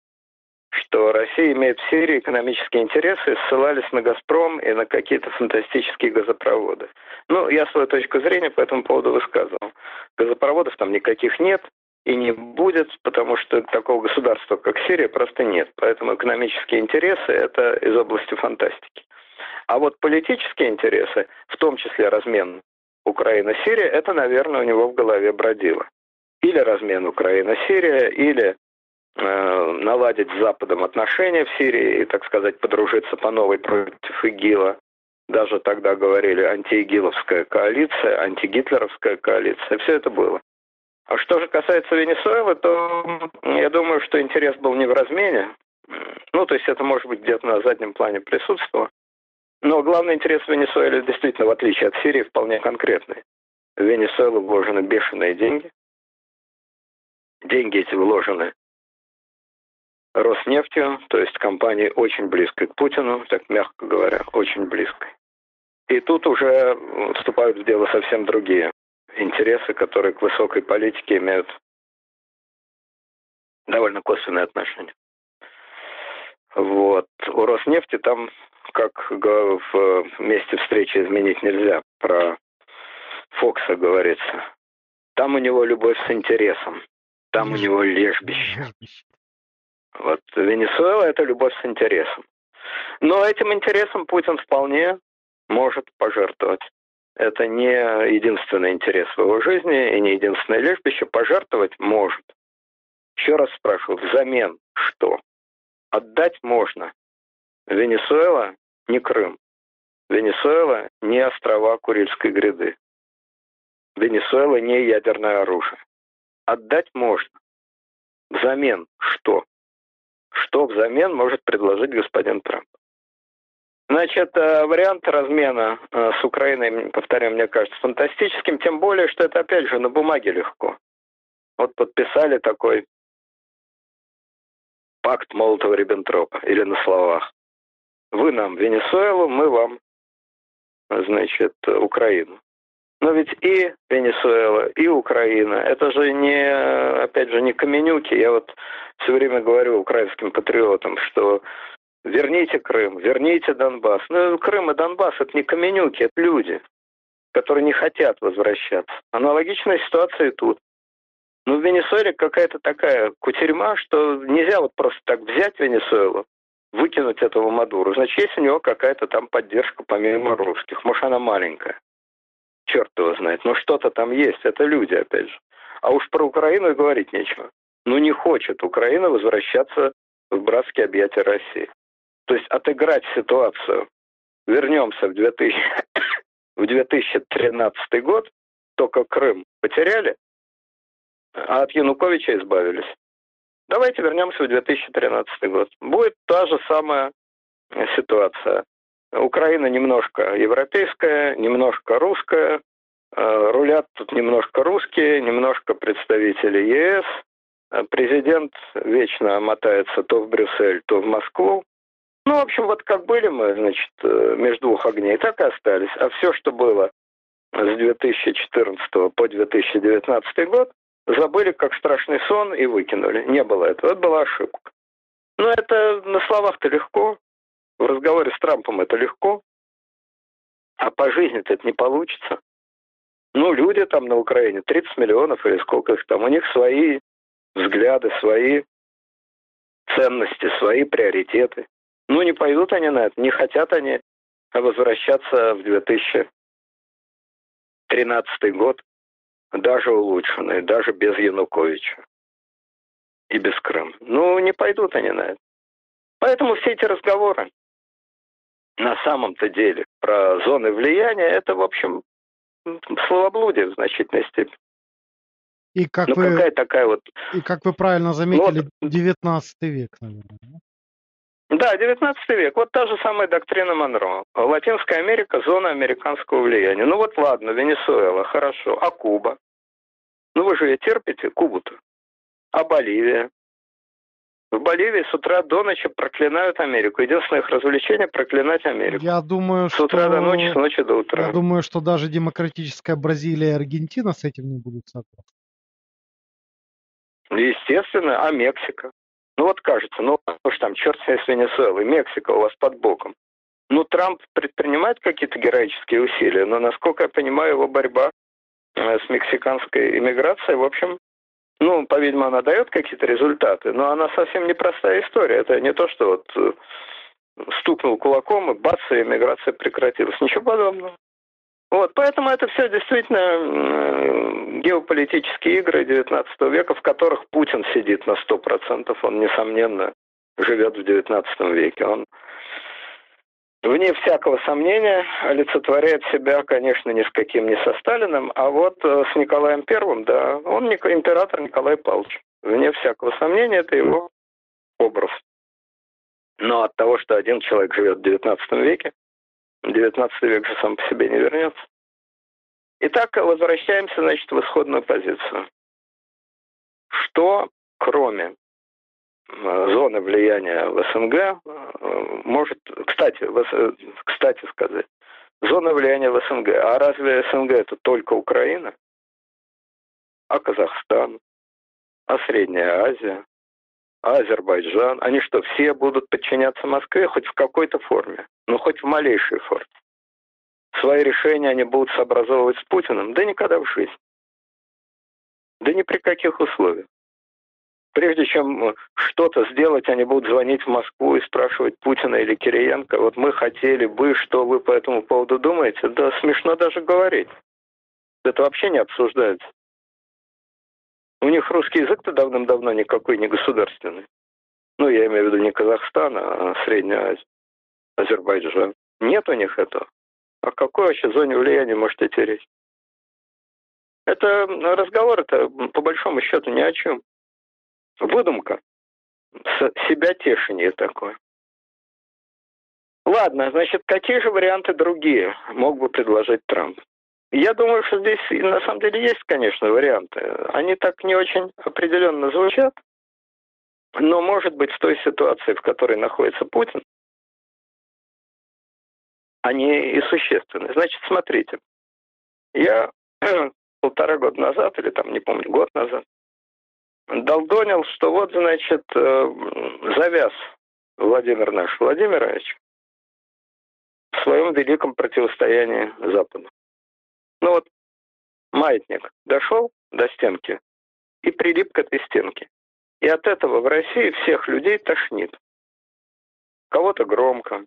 что Россия имеет в Сирии экономические интересы, ссылались на «Газпром» и на какие-то фантастические газопроводы. Ну, я свою точку зрения по этому поводу высказывал. Газопроводов там никаких нет, и не будет, потому что такого государства, как Сирия, просто нет. Поэтому экономические интересы – это из области фантастики. А вот политические интересы, в том числе размен Украина-Сирия, это, наверное, у него в голове бродило. Или размен Украина-Сирия, или наладить с Западом отношения в Сирии и, так сказать, подружиться по новой против ИГИЛа. Даже тогда говорили антиигиловская коалиция, антигитлеровская коалиция. Все это было. А что же касается Венесуэлы, то я думаю, что интерес был не в размене. Ну, то есть это, может быть, где-то на заднем плане присутствовало. Но главный интерес в Венесуэле действительно, в отличие от Сирии, вполне конкретный. В Венесуэлу вложены бешеные деньги. Деньги эти вложены Роснефтью, то есть компанией очень близкой к Путину, так мягко говоря, очень близкой. И тут уже вступают в дело совсем другие интересы, которые к высокой политике имеют довольно косвенное отношение. Вот. У Роснефти там, как в месте встречи изменить нельзя, про Фокса говорится. Там у него любовь с интересом. Там у него лежбище. Вот Венесуэла – это любовь с интересом. Но этим интересом Путин вполне может пожертвовать это не единственный интерес в его жизни и не единственное лежбище, пожертвовать может. Еще раз спрашиваю, взамен что? Отдать можно. Венесуэла не Крым. Венесуэла не острова Курильской гряды. Венесуэла не ядерное оружие. Отдать можно. Взамен что? Что взамен может предложить господин Трамп? Значит, э, вариант размена э, с Украиной, повторяю, мне кажется, фантастическим, тем более, что это, опять же, на бумаге легко. Вот подписали такой пакт Молотова-Риббентропа, или на словах. Вы нам Венесуэлу, мы вам, значит, Украину. Но ведь и Венесуэла, и Украина, это же не, опять же, не каменюки. Я вот все время говорю украинским патриотам, что верните Крым, верните Донбасс. Ну, Крым и Донбасс – это не каменюки, это люди, которые не хотят возвращаться. Аналогичная ситуация и тут. Ну, в Венесуэле какая-то такая кутерьма, что нельзя вот просто так взять Венесуэлу, выкинуть этого Мадуру. Значит, есть у него какая-то там поддержка помимо русских. Может, она маленькая. Черт его знает. Но что-то там есть. Это люди, опять же. А уж про Украину и говорить нечего. Ну, не хочет Украина возвращаться в братские объятия России. То есть отыграть ситуацию. Вернемся в, 2000, в 2013 год, только Крым потеряли, а от Януковича избавились. Давайте вернемся в 2013 год. Будет та же самая ситуация. Украина немножко европейская, немножко русская, э, рулят тут немножко русские, немножко представители ЕС. Президент вечно мотается то в Брюссель, то в Москву. Ну, в общем, вот как были мы, значит, э, между двух огней, так и остались. А все, что было с 2014 по 2019 год, забыли как страшный сон и выкинули. Не было этого. Это была ошибка. Но это на словах-то легко. В разговоре с Трампом это легко. А по жизни-то это не получится. Ну, люди там на Украине, 30 миллионов или сколько их там, у них свои взгляды, свои ценности, свои приоритеты. Ну, не пойдут они на это, не хотят они возвращаться в 2013 год, даже улучшенный, даже без Януковича. и без Крыма. Ну, не пойдут они на это. Поэтому все эти разговоры на самом-то деле про зоны влияния, это, в общем, словоблудие в значительной степени. И как, ну, вы, какая такая вот... и как вы правильно заметили, ну, 19 век, наверное. Да, 19 век. Вот та же самая доктрина Монро. Латинская Америка – зона американского влияния. Ну вот ладно, Венесуэла, хорошо. А Куба? Ну вы же ее терпите, Кубу-то. А Боливия? В Боливии с утра до ночи проклинают Америку. Единственное их развлечение – проклинать Америку. Я думаю, с что... утра до ночи, с ночи до утра. Я думаю, что даже демократическая Бразилия и Аргентина с этим не будут согласны. Естественно, а Мексика? Ну вот кажется, ну уж там черт с Венесуэлой, Мексика у вас под боком. Ну Трамп предпринимает какие-то героические усилия, но, насколько я понимаю, его борьба э, с мексиканской иммиграцией, в общем, ну, по-видимому, она дает какие-то результаты, но она совсем непростая история. Это не то, что вот э, стукнул кулаком и бац, и иммиграция прекратилась. Ничего подобного. Вот, поэтому это все действительно геополитические игры XIX века, в которых Путин сидит на 100%. Он, несомненно, живет в XIX веке. Он, вне всякого сомнения, олицетворяет себя, конечно, ни с каким не со Сталиным, а вот э, с Николаем Первым, да, он император Николай Павлович. Вне всякого сомнения, это его образ. Но от того, что один человек живет в XIX веке, 19 век же сам по себе не вернется. Итак, возвращаемся, значит, в исходную позицию. Что, кроме зоны влияния в СНГ, э, может, кстати, кстати сказать, зона влияния в СНГ. А разве СНГ это только Украина? А Казахстан? А Средняя Азия? А Азербайджан? Они что, все будут подчиняться Москве хоть в какой-то форме? Ну, хоть в малейшей форме. Свои решения они будут сообразовывать с Путиным? Да никогда в жизни. Да ни при каких условиях. Прежде чем что-то сделать, они будут звонить в Москву и спрашивать Путина или Кириенко, вот мы хотели бы, что вы по этому поводу думаете? Да смешно даже говорить. Это вообще не обсуждается. У них русский язык-то давным-давно никакой не государственный. Ну, я имею в виду не Казахстан, а Средняя Азия, Азербайджан. Нет у них этого. О какой вообще зоне влияния может идти речь? Это разговор, это по большому счету ни о чем. Выдумка. Себя тешение такое. Ладно, значит, какие же варианты другие мог бы предложить Трамп? Я думаю, что здесь на самом деле есть, конечно, варианты. Они так не очень определенно звучат, но, может быть, в той ситуации, в которой находится Путин, они и существенны. Значит, смотрите, я полтора года назад, или там, не помню, год назад, долдонил, что вот, значит, э, завяз Владимир наш Владимирович в своем великом противостоянии Западу. Ну вот маятник дошел до стенки и прилип к этой стенке. И от этого в России всех людей тошнит. Кого-то громко,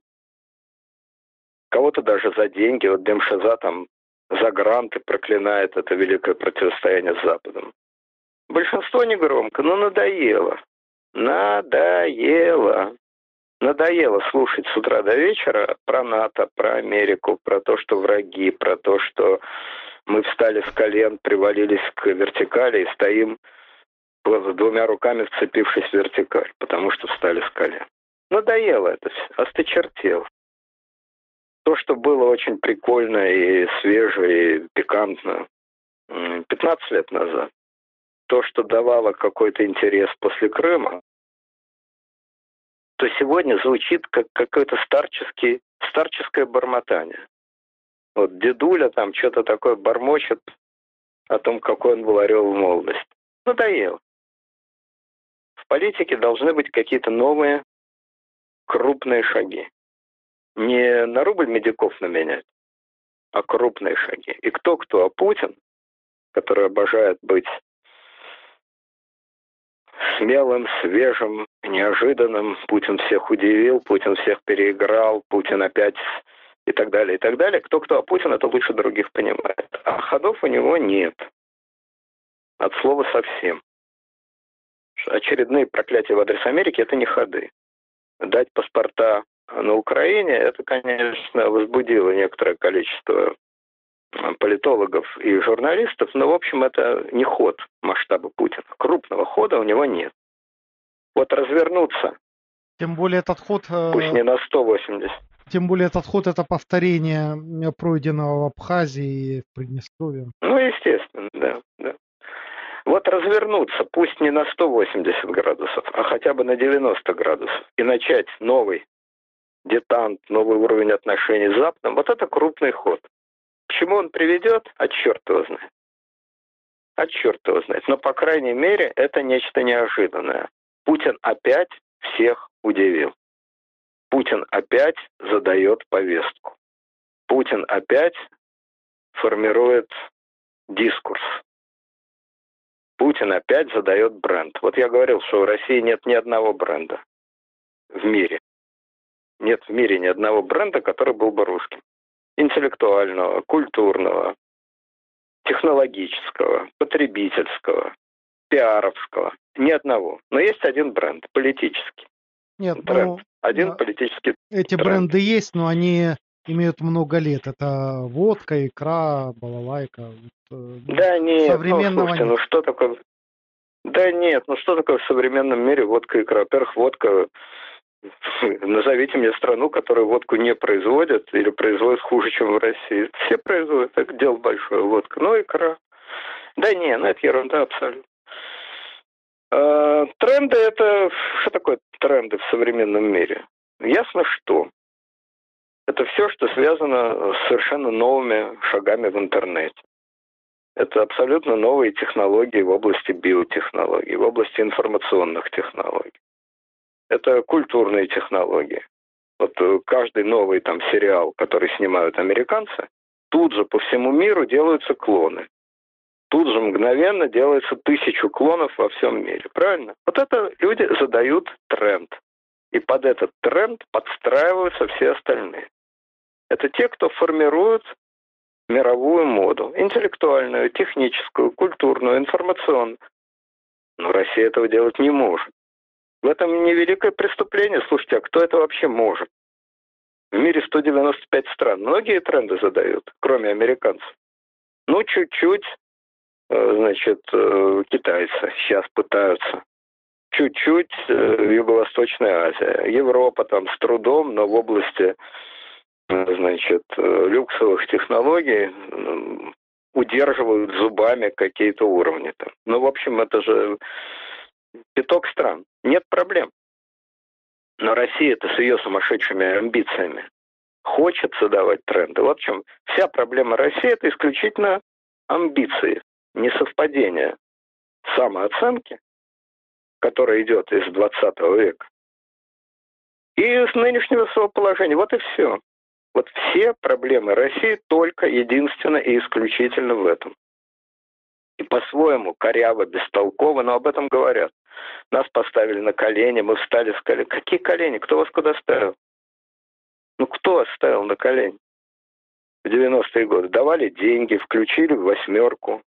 кого-то даже за деньги. Вот Демшаза там за гранты проклинает это великое противостояние с Западом. Большинство не громко, но надоело. Надоело. Надоело слушать с утра до вечера про НАТО, про Америку, про то, что враги, про то, что мы встали с колен, привалились к вертикали и стоим двумя руками вцепившись в вертикаль, потому что встали с колен. Надоело это все, осточертело. То, что было очень прикольно и свеже, и пикантно 15 лет назад, то, что давало какой-то интерес после Крыма, то сегодня звучит как какое-то старческий, старческое бормотание. Вот дедуля там что-то такое бормочет о том, какой он был орел в молодости. Надоело. В политике должны быть какие-то новые крупные шаги. Не на рубль медиков наменять, а крупные шаги. И кто-кто, а Путин, который обожает быть смелым, свежим, неожиданным. Путин всех удивил, Путин всех переиграл, Путин опять и так далее, и так далее. Кто-кто, а Путин это лучше других понимает. А ходов у него нет. От слова совсем. очередные проклятия в адрес Америки – это не ходы. Дать паспорта на Украине, это, конечно, возбудило некоторое количество политологов и журналистов, но, в общем, это не ход масштаба Путина. Крупного хода у него нет. Вот развернуться. Тем более этот ход... Э, Пусть не на 180. Тем более этот ход это повторение пройденного в Абхазии и в Приднестровье. Ну, естественно, да, да. Вот развернуться, пусть не на 180 градусов, а хотя бы на 90 градусов, и начать новый детант, новый уровень отношений с Западом, вот это крупный ход. К чему он приведет, а черт его знает. А черт его знает. Но, по крайней мере, это нечто неожиданное. Путин опять всех удивил. Путин опять задает повестку. Путин опять формирует дискурс. Путин опять задает бренд. Вот я говорил, что в России нет ни одного бренда в мире. Нет в мире ни одного бренда, который был бы русским интеллектуального, культурного, технологического, потребительского, пиаровского. Ни одного. Но есть один бренд, политический. Нет, бренд. Ну, один да, политический Эти бренд. бренды есть, но они имеют много лет. Это водка, икра, балалайка. Э, да нет, ну, современного ну, слушайте, нет. ну что такое... Да нет, ну что такое в современном мире водка икра? Во-первых, водка Назовите мне страну, которая водку не производит или производит хуже, чем в России. Все производят, это дело большое, водка. Ну, икра. Да не, ну это ерунда абсолютно. А, тренды это... Что такое тренды в современном мире? Ясно, что. Это все, что связано с совершенно новыми шагами в интернете. Это абсолютно новые технологии в области биотехнологий, в области информационных технологий это культурные технологии. Вот э, каждый новый там сериал, который снимают американцы, тут же по всему миру делаются клоны. Тут же мгновенно делается тысячу клонов во всем мире. Правильно? Вот это люди задают тренд. И под этот тренд подстраиваются все остальные. Это те, кто формирует мировую моду. Интеллектуальную, техническую, культурную, информационную. Но Россия этого делать не может. В этом невеликое преступление. Слушайте, а кто это вообще может? В мире 195 стран. Многие тренды задают, кроме американцев. Ну, чуть-чуть, э, значит, э, китайцы сейчас пытаются. Чуть-чуть э, Юго-Восточная Азия. Европа там с трудом, но в области, значит, люксовых технологий удерживают зубами какие-то уровни там. Ну, в общем, это же пяток стран. Нет проблем. Но Россия-то с ее сумасшедшими амбициями хочет задавать тренды. Вот в чем вся проблема России – это исключительно амбиции, несовпадение самооценки, которая идет из 20 века, и с нынешнего своего положения. Вот и все. Вот все проблемы России только единственно и исключительно в этом. И по-своему коряво, бестолково, но об этом говорят. Нас поставили на колени, мы встали, сказали, какие колени, кто вас куда ставил? Ну, кто вас ставил на колени? В 90-е годы давали деньги, включили в восьмерку,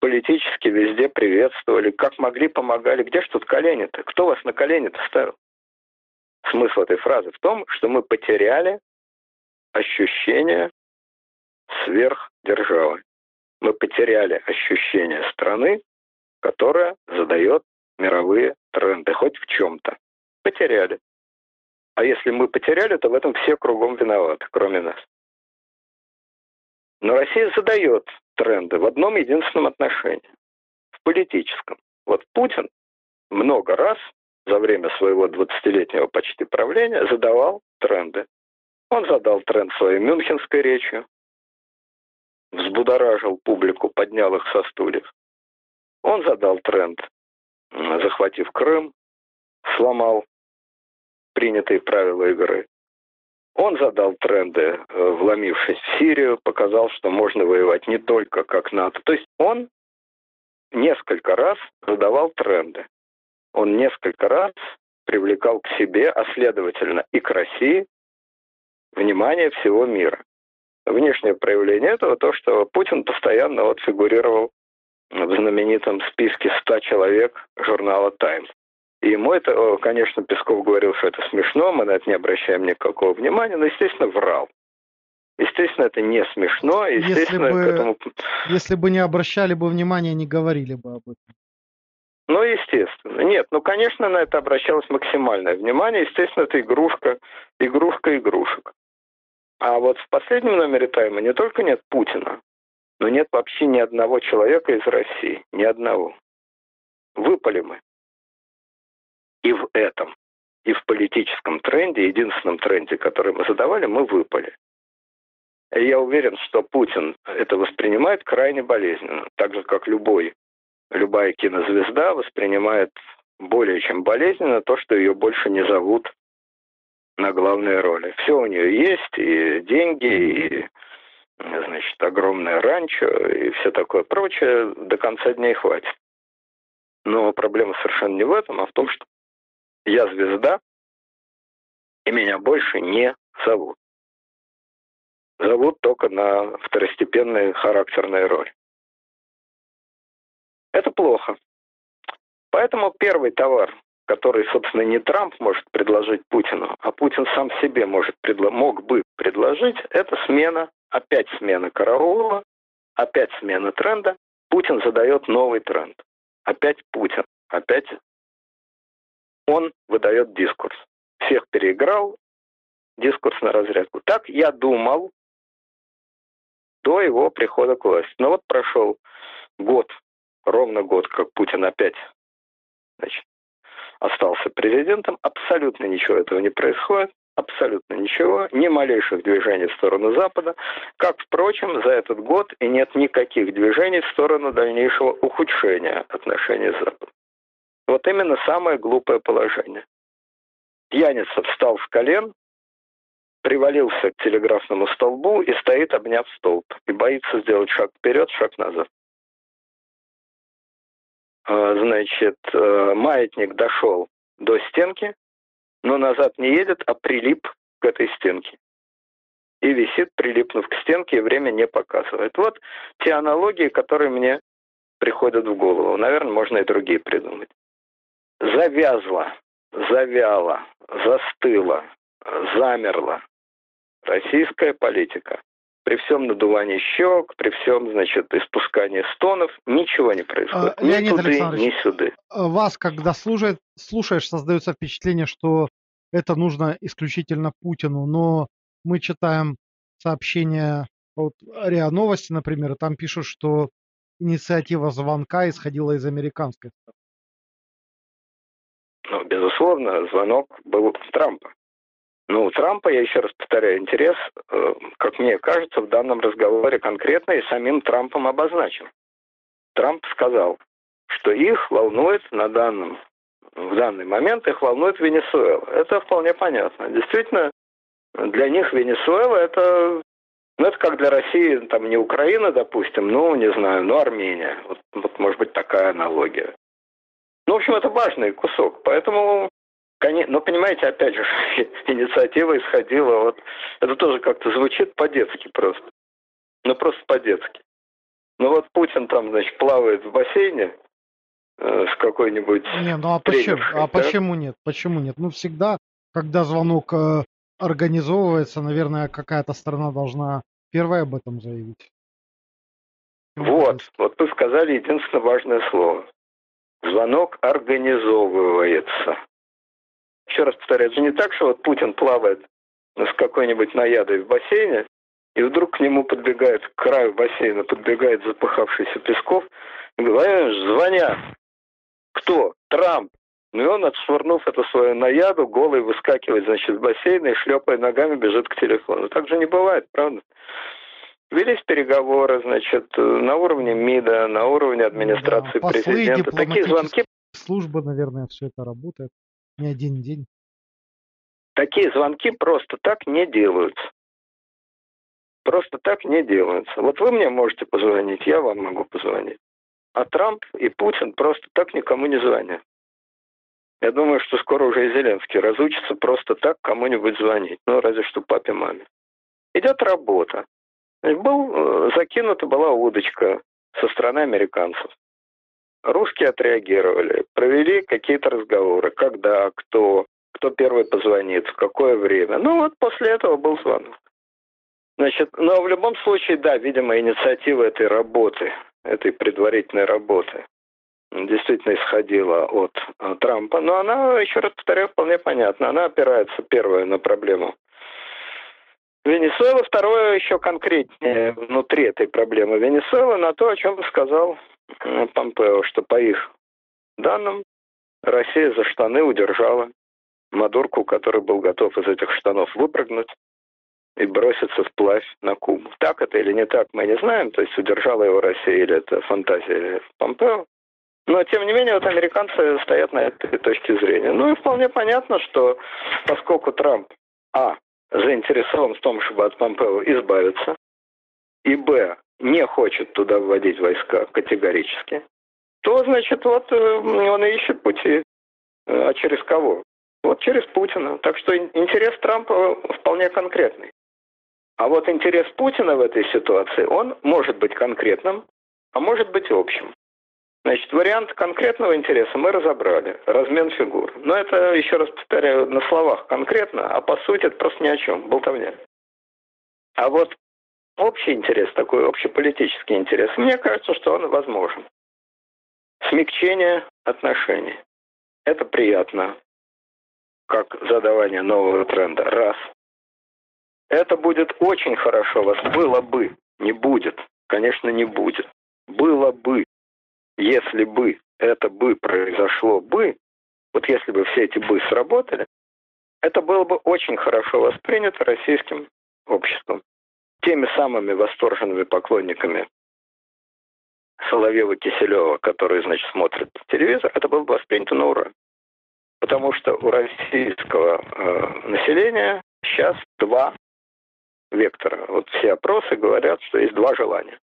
политически везде приветствовали, как могли, помогали. Где ж тут колени-то? Кто вас на колени-то ставил? Смысл этой фразы в том, что мы потеряли ощущение сверхдержавы. Мы потеряли ощущение страны, которая задает мировые тренды, хоть в чем-то. Потеряли. А если мы потеряли, то в этом все кругом виноваты, кроме нас. Но Россия задает тренды в одном единственном отношении. В политическом. Вот Путин много раз за время своего 20-летнего почти правления задавал тренды. Он задал тренд своей мюнхенской речью, взбудоражил публику, поднял их со стульев. Он задал тренд, захватив Крым, сломал принятые правила игры. Он задал тренды, э, вломившись в Сирию, показал, что можно воевать не только как НАТО. То есть он несколько раз задавал тренды. Он несколько раз привлекал к себе, а следовательно и к России, внимание всего мира. Внешнее проявление этого то, что Путин постоянно вот фигурировал в знаменитом списке 100 человек журнала «Таймс». И ему это, конечно, Песков говорил, что это смешно, мы на это не обращаем никакого внимания, но, естественно, врал. Естественно, это не смешно. Естественно, если бы, к этому... если бы не обращали бы внимания, не говорили бы об этом. Ну, естественно. Нет, ну, конечно, на это обращалось максимальное внимание. Естественно, это игрушка, игрушка игрушек. А вот в последнем номере «Тайма» не только нет Путина, но нет вообще ни одного человека из России. Ни одного. Выпали мы. И в этом, и в политическом тренде, единственном тренде, который мы задавали, мы выпали. И я уверен, что Путин это воспринимает крайне болезненно, так же, как любой, любая кинозвезда воспринимает более чем болезненно то, что ее больше не зовут на главные роли. Все у нее есть, и деньги, и значит, огромное ранчо, и все такое прочее, до конца дней хватит. Но проблема совершенно не в этом, а в том, что я звезда, и меня больше не зовут зовут только на второстепенные характерные роли. Это плохо. Поэтому первый товар, который, собственно, не Трамп может предложить Путину, а Путин сам себе может предло- мог бы предложить, это смена, опять смена караула, опять смена тренда. Путин задает новый тренд. Опять Путин. Опять он выдает дискурс. Всех переиграл, дискурс на разрядку. Так я думал, до его прихода к власти. Но вот прошел год, ровно год, как Путин опять значит, остался президентом, абсолютно ничего этого не происходит, абсолютно ничего, ни малейших движений в сторону Запада, как, впрочем, за этот год и нет никаких движений в сторону дальнейшего ухудшения отношений с Западом. Вот именно самое глупое положение. Пьяница встал с колен, привалился к телеграфному столбу и стоит, обняв столб, и боится сделать шаг вперед, шаг назад. А, значит, э, маятник дошел до стенки, но назад не едет, а прилип к этой стенке. И висит, прилипнув к стенке, и время не показывает. Вот те аналогии, которые мне приходят в голову. Наверное, можно и другие придумать. Завязла, завяла, застыла, замерла российская политика. При всем надувании щек, при всем, значит, испускании стонов, ничего не происходит. А, ни туды, ни сюды. Вас, когда слушает, слушаешь, создается впечатление, что это нужно исключительно Путину, но мы читаем сообщения от РИА Новости, например, и там пишут, что инициатива звонка исходила из американской стороны. Ну, безусловно, звонок был Трампа. Ну, у Трампа, я еще раз повторяю, интерес, э, как мне кажется, в данном разговоре конкретно и самим Трампом обозначен. Трамп сказал, что их волнует на данном, в данный момент их волнует Венесуэла. Это вполне понятно. Действительно, для них Венесуэла это, ну, это как для России, там не Украина, допустим, ну, не знаю, ну, Армения. Вот, вот может быть такая аналогия. Ну, в общем, это важный кусок. Поэтому Конечно, но понимаете, опять же, инициатива исходила вот, это тоже как-то звучит по-детски просто. Ну просто по-детски. Ну вот Путин там, значит, плавает в бассейне э, с какой-нибудь. Не, ну а почему? А да? почему нет? Почему нет? Ну всегда, когда звонок э, организовывается, наверное, какая-то страна должна первая об этом заявить. Вот, вот вы сказали единственное важное слово. Звонок организовывается. Еще раз повторяю, это не так, что вот Путин плавает с какой-нибудь наядой в бассейне, и вдруг к нему подбегает, к краю бассейна подбегает запыхавшийся Песков, и говорит, звонят. Кто? Трамп. Ну и он, отшвырнув эту свою наяду, голый выскакивает, значит, в бассейн и, шлепая ногами, бежит к телефону. Так же не бывает, правда? Велись переговоры, значит, на уровне МИДа, на уровне администрации да, президента. Такие звонки... Служба, наверное, все это работает не один день. Такие звонки просто так не делаются. Просто так не делаются. Вот вы мне можете позвонить, я вам могу позвонить. А Трамп и Путин просто так никому не звонят. Я думаю, что скоро уже и Зеленский разучится просто так кому-нибудь звонить. Ну, разве что папе, маме. Идет работа. Был, э, закинута была удочка со стороны американцев. Русские отреагировали, провели какие-то разговоры, когда, кто, кто первый позвонит, в какое время. Ну вот после этого был звонок. Значит, но в любом случае, да, видимо, инициатива этой работы, этой предварительной работы действительно исходила от э, Трампа. Но она, еще раз повторяю, вполне понятна. Она опирается, первое, на проблему Венесуэлы, второе, еще конкретнее внутри этой проблемы Венесуэлы, на то, о чем сказал Помпео, что по их данным Россия за штаны удержала Мадурку, который был готов из этих штанов выпрыгнуть и броситься вплавь на Кубу. Так это или не так, мы не знаем, то есть удержала его Россия или это фантазия Помпео. Но, тем не менее, вот американцы стоят на этой точке зрения. Ну и вполне понятно, что поскольку Трамп, а, заинтересован в том, чтобы от Помпео избавиться, и, б, не хочет туда вводить войска категорически, то, значит, вот э, он ищет пути. Э, а через кого? Вот через Путина. Так что интерес Трампа вполне конкретный. А вот интерес Путина в этой ситуации, он может быть конкретным, а может быть общим. Значит, вариант конкретного интереса мы разобрали. Размен фигур. Но это, еще раз повторяю, на словах конкретно, а по сути это просто ни о чем, болтовня. А вот общий интерес, такой общеполитический интерес, мне кажется, что он возможен. Смягчение отношений. Это приятно, как задавание нового тренда. Раз. Это будет очень хорошо. Вас было бы, не будет. Конечно, не будет. Было бы если бы это бы произошло бы, вот если бы все эти бы сработали, это было бы очень хорошо воспринято российским обществом. Теми самыми восторженными поклонниками Соловьева-Киселева, которые, значит, смотрят телевизор, это было бы воспринято на ура. Потому что у российского э, населения сейчас два вектора. Вот все опросы говорят, что есть два желания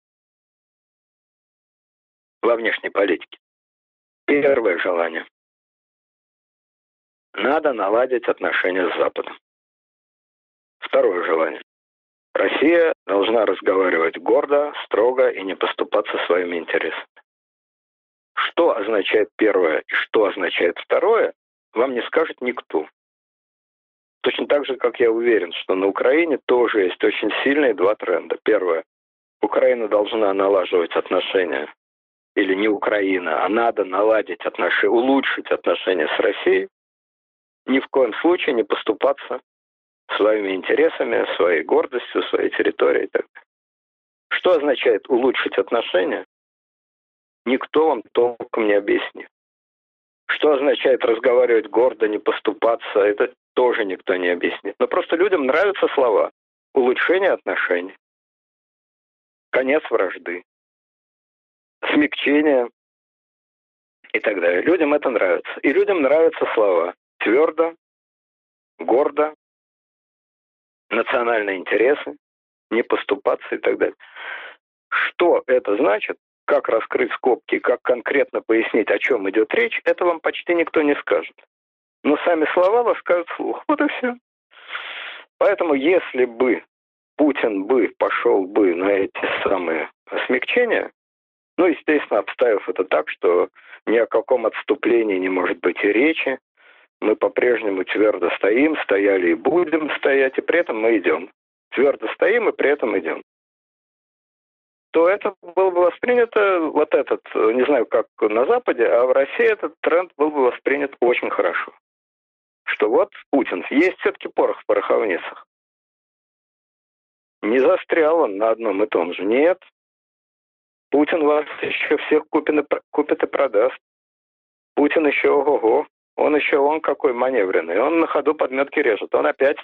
во внешней политике. Первое желание. Надо наладить отношения с Западом. Второе желание. Россия должна разговаривать гордо, строго и не поступаться своими интересами. Что означает первое и что означает второе, вам не скажет никто. Точно так же, как я уверен, что на Украине тоже есть очень сильные два тренда. Первое. Украина должна налаживать отношения или не Украина, а надо наладить отношения, улучшить отношения с Россией, ни в коем случае не поступаться своими интересами, своей гордостью, своей территорией. Так. Что означает улучшить отношения? Никто вам толком не объяснит. Что означает разговаривать гордо, не поступаться, это тоже никто не объяснит. Но просто людям нравятся слова. Улучшение отношений. Конец вражды смягчение и так далее. Людям это нравится. И людям нравятся слова твердо, гордо, национальные интересы, не поступаться и так далее. Что это значит, как раскрыть скобки, как конкретно пояснить, о чем идет речь, это вам почти никто не скажет. Но сами слова вас скажут вслух. Вот и все. Поэтому если бы Путин бы пошел бы на эти самые смягчения, ну, естественно, обставив это так, что ни о каком отступлении не может быть и речи. Мы по-прежнему твердо стоим, стояли и будем стоять, и при этом мы идем. Твердо стоим и при этом идем. То это было бы воспринято, вот этот, не знаю, как на Западе, а в России этот тренд был бы воспринят очень хорошо. Что вот Путин, есть все-таки порох в пороховницах. Не застрял он на одном и том же. Нет, Путин вас еще всех купит и, продаст. Путин еще ого-го. Он еще он какой маневренный. Он на ходу подметки режет. Он опять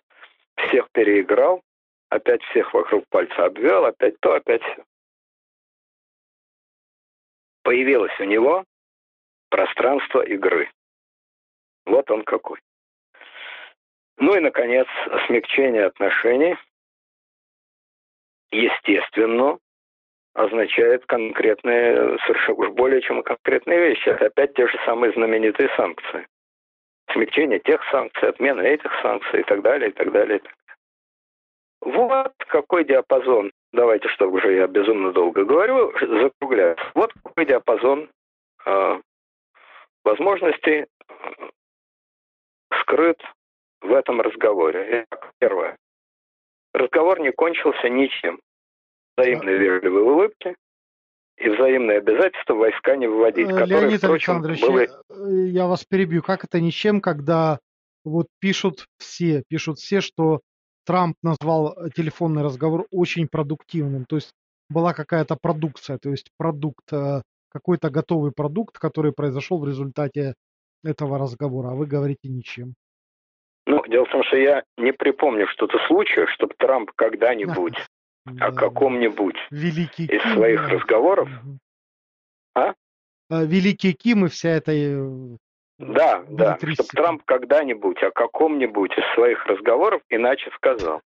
всех переиграл, опять всех вокруг пальца обвел, опять то, опять все. Появилось у него пространство игры. Вот он какой. Ну и, наконец, смягчение отношений. Естественно, означает конкретные, совершенно уж более чем конкретные вещи. Это опять те же самые знаменитые санкции. Смягчение тех санкций, отмена этих санкций и так далее, и так далее. Вот какой диапазон, давайте, чтобы уже я безумно долго говорю, закругляю. Вот какой диапазон э, возможностей э, скрыт в этом разговоре. Итак, первое. Разговор не кончился ничем. Взаимные вежливые улыбки и взаимные обязательства войска не выводить. Э, Леонид впрочем, Александрович, было... Э, я вас перебью. Как это ничем, когда вот пишут все, пишут все, что Трамп назвал э, телефонный разговор очень продуктивным. То есть была какая-то продукция, то есть продукт, какой-то готовый продукт, который произошел в результате этого разговора, а вы говорите ничем. Ну, дело в том, что я не припомню что-то случая, чтобы Трамп когда-нибудь о каком-нибудь Великий из Ким, своих разговоров... А? а? Великий Ким и вся эта... Э, да, да, чтобы Трамп когда-нибудь о каком-нибудь из своих разговоров иначе сказал.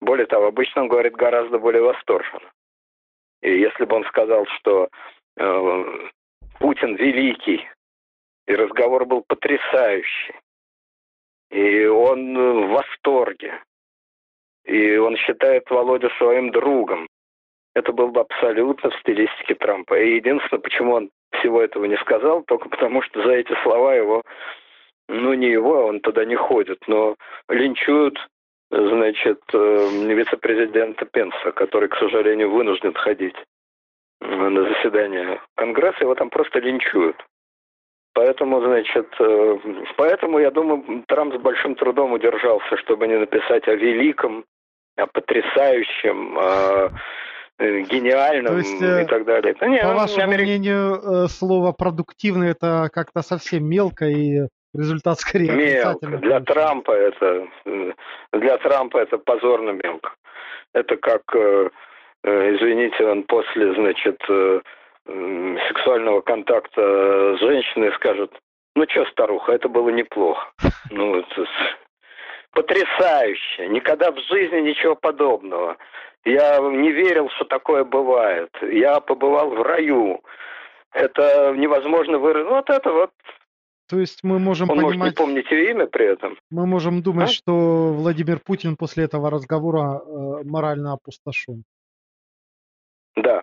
Более того, обычно он говорит гораздо более восторженно. И если бы он сказал, что э, Путин великий, и разговор был потрясающий, и он в восторге, и он считает Володю своим другом. Это было бы абсолютно в стилистике Трампа. И единственное, почему он всего этого не сказал, только потому что за эти слова его, ну не его, он туда не ходит, но линчуют, значит, э, вице-президента Пенса, который, к сожалению, вынужден ходить на заседание Конгресса, его там просто линчуют. Поэтому, значит, э, поэтому, я думаю, Трамп с большим трудом удержался, чтобы не написать о великом, о э, гениальном есть, э, и так далее. Да, нет, по вашему Америк... мнению, слово «продуктивный» это как-то совсем мелко и результат скорее мелко. Для Трампа это для Трампа это позорно мелко. Это как, извините, он после, значит, сексуального контакта с женщиной скажут, ну что, старуха, это было неплохо. Ну, потрясающе. Никогда в жизни ничего подобного. Я не верил, что такое бывает. Я побывал в раю. Это невозможно выразить. Вот это вот то есть мы можем Он понимать... может не помнить имя при этом. Мы можем думать, а? что Владимир Путин после этого разговора э, морально опустошен. Да.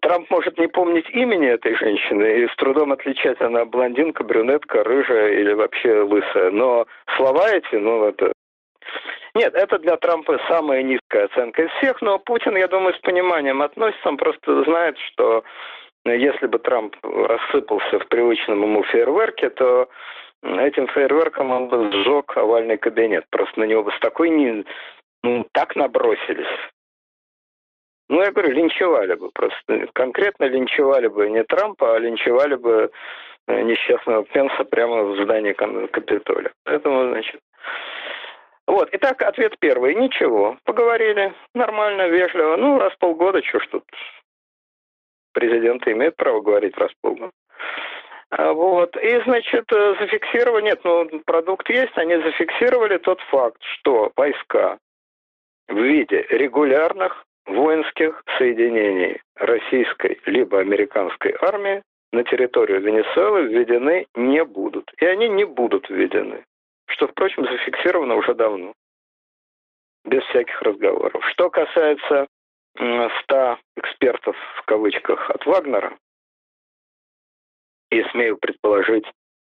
Трамп может не помнить имени этой женщины и с трудом отличать, она блондинка, брюнетка, рыжая или вообще лысая. Но слова эти, ну это... Нет, это для Трампа самая низкая оценка из всех, но Путин, я думаю, с пониманием относится, он просто знает, что если бы Трамп рассыпался в привычном ему фейерверке, то этим фейерверком он бы сжег овальный кабинет. Просто на него бы с такой не... Ну, так набросились ну, я говорю, линчевали бы просто. Конкретно линчевали бы не Трампа, а линчевали бы э, несчастного Пенса прямо в здании Капитолия. Поэтому, значит... Вот, итак, ответ первый. Ничего. Поговорили нормально, вежливо. Ну, раз в полгода, что ж тут. Президенты имеют право говорить раз в полгода. А, вот. И, значит, э, зафиксировали, нет, ну, продукт есть, они зафиксировали тот факт, что войска в виде регулярных воинских соединений российской либо американской армии на территорию Венесуэлы введены не будут. И они не будут введены. Что, впрочем, зафиксировано уже давно. Без всяких разговоров. Что касается 100 экспертов в кавычках от Вагнера, и смею предположить,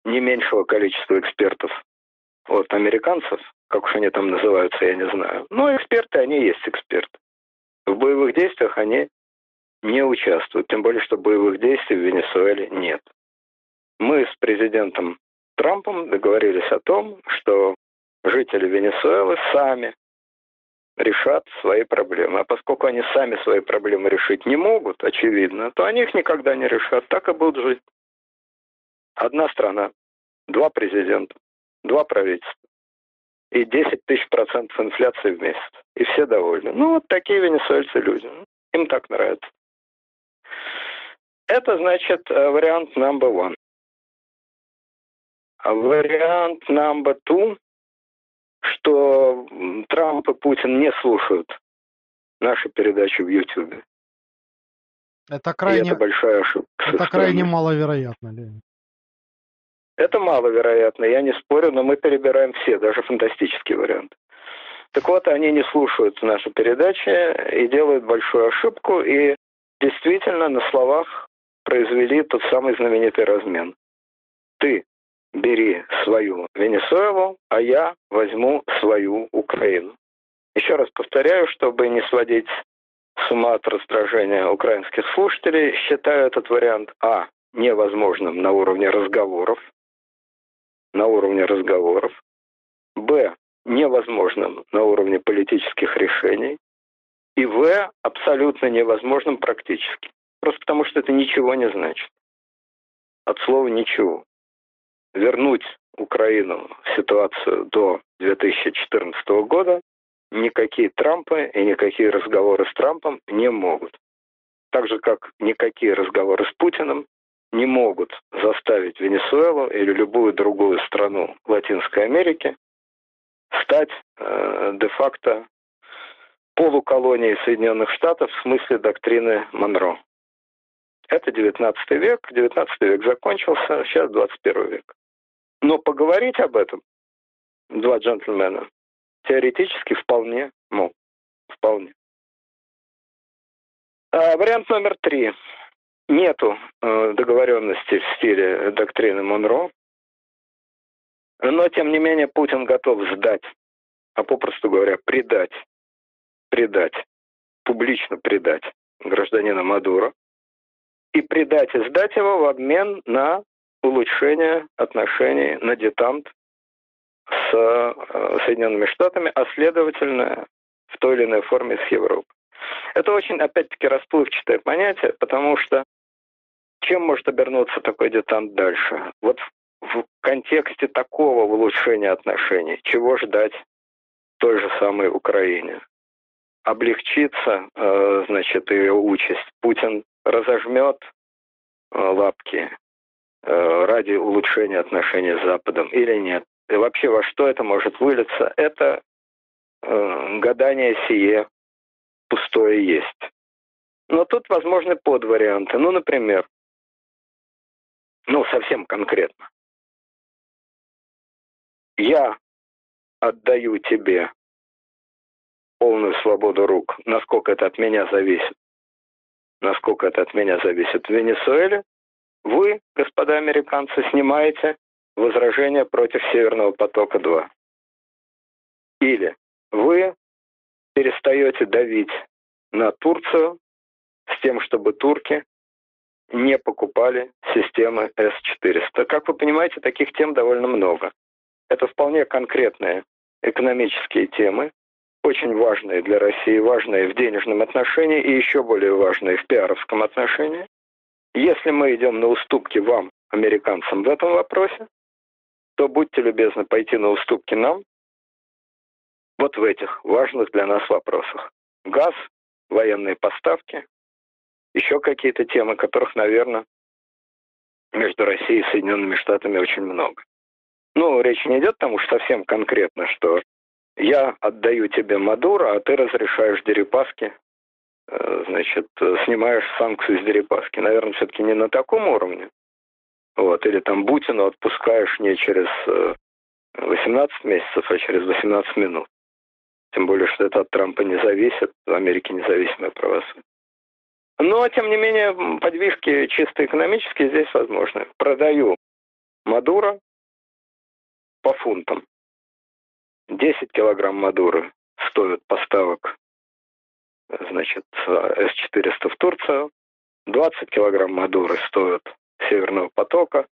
не меньшего количества экспертов от американцев, как уж они там называются, я не знаю. Но эксперты, они есть эксперты. В боевых действиях они не участвуют, тем более, что боевых действий в Венесуэле нет. Мы с президентом Трампом договорились о том, что жители Венесуэлы сами решат свои проблемы. А поскольку они сами свои проблемы решить не могут, очевидно, то они их никогда не решат. Так и будут жить. Одна страна, два президента, два правительства и 10 тысяч процентов инфляции в месяц. И все довольны. Ну, вот такие венесуэльцы люди. Им так нравится. Это значит э, вариант number one. А вариант number two, что Трамп и Путин не слушают нашу передачу в YouTube. Это крайне, и это большая ошибка. Это крайне маловероятно, Леонид. Это маловероятно, я не спорю, но мы перебираем все, даже фантастические варианты. Так вот, они не слушают наши передачи и делают большую ошибку, и действительно на словах произвели тот самый знаменитый размен. Ты бери свою Венесуэлу, а я возьму свою Украину. Еще раз повторяю, чтобы не сводить с ума от раздражения украинских слушателей, считаю этот вариант А невозможным на уровне разговоров, на уровне разговоров, Б невозможным на уровне политических решений, и В абсолютно невозможным практически. Просто потому что это ничего не значит. От слова ничего вернуть Украину в ситуацию до 2014 года никакие Трампы и никакие разговоры с Трампом не могут. Так же, как никакие разговоры с Путиным не могут заставить Венесуэлу или любую другую страну Латинской Америки стать э, де-факто полуколонией Соединенных Штатов в смысле доктрины Монро. Это 19 век, 19 век закончился, сейчас 21 век. Но поговорить об этом два джентльмена теоретически вполне мог. Вполне. А, вариант номер три. Нету э, договоренности в стиле доктрины Монро, но, тем не менее, Путин готов сдать, а попросту говоря, предать, предать, публично предать гражданина Мадуро и предать и сдать его в обмен на улучшение отношений на детант с э, Соединенными Штатами, а следовательно в той или иной форме с Европой. Это очень, опять-таки, расплывчатое понятие, потому что чем может обернуться такой детант дальше? Вот в контексте такого улучшения отношений, чего ждать той же самой Украине? Облегчится, э, значит, ее участь. Путин разожмет э, лапки Э, ради улучшения отношений с Западом или нет. И вообще во что это может вылиться? Это гадание сие пустое есть. Но тут возможны подварианты. Ну, например, ну, совсем конкретно. Я отдаю тебе полную свободу рук, насколько это от меня зависит. Насколько это от меня зависит в Венесуэле, вы, господа американцы, снимаете возражение против Северного потока-2. Или вы перестаете давить на Турцию с тем, чтобы турки не покупали системы С-400. Как вы понимаете, таких тем довольно много. Это вполне конкретные экономические темы, очень важные для России, важные в денежном отношении и еще более важные в пиаровском отношении. Если мы идем на уступки вам, американцам, в этом вопросе, то будьте любезны пойти на уступки нам вот в этих важных для нас вопросах. Газ, военные поставки, еще какие-то темы, которых, наверное, между Россией и Соединенными Штатами очень много. Ну, речь не идет потому что совсем конкретно, что я отдаю тебе Мадуро, а ты разрешаешь Дерипаски Э, значит, снимаешь санкции с Дерипаски. Наверное, все-таки не на таком уровне. Вот, или там Бутину отпускаешь не через 18 э, месяцев, а через 18 минут. Тем более, что это от Трампа не зависит, в Америке независимое правосудие. Но, тем не менее, подвижки чисто экономические здесь возможны. Продаю Мадуро по фунтам. 10 килограмм Мадуры стоят поставок значит, С-400 в Турцию, 20 килограмм Мадуры стоят Северного потока,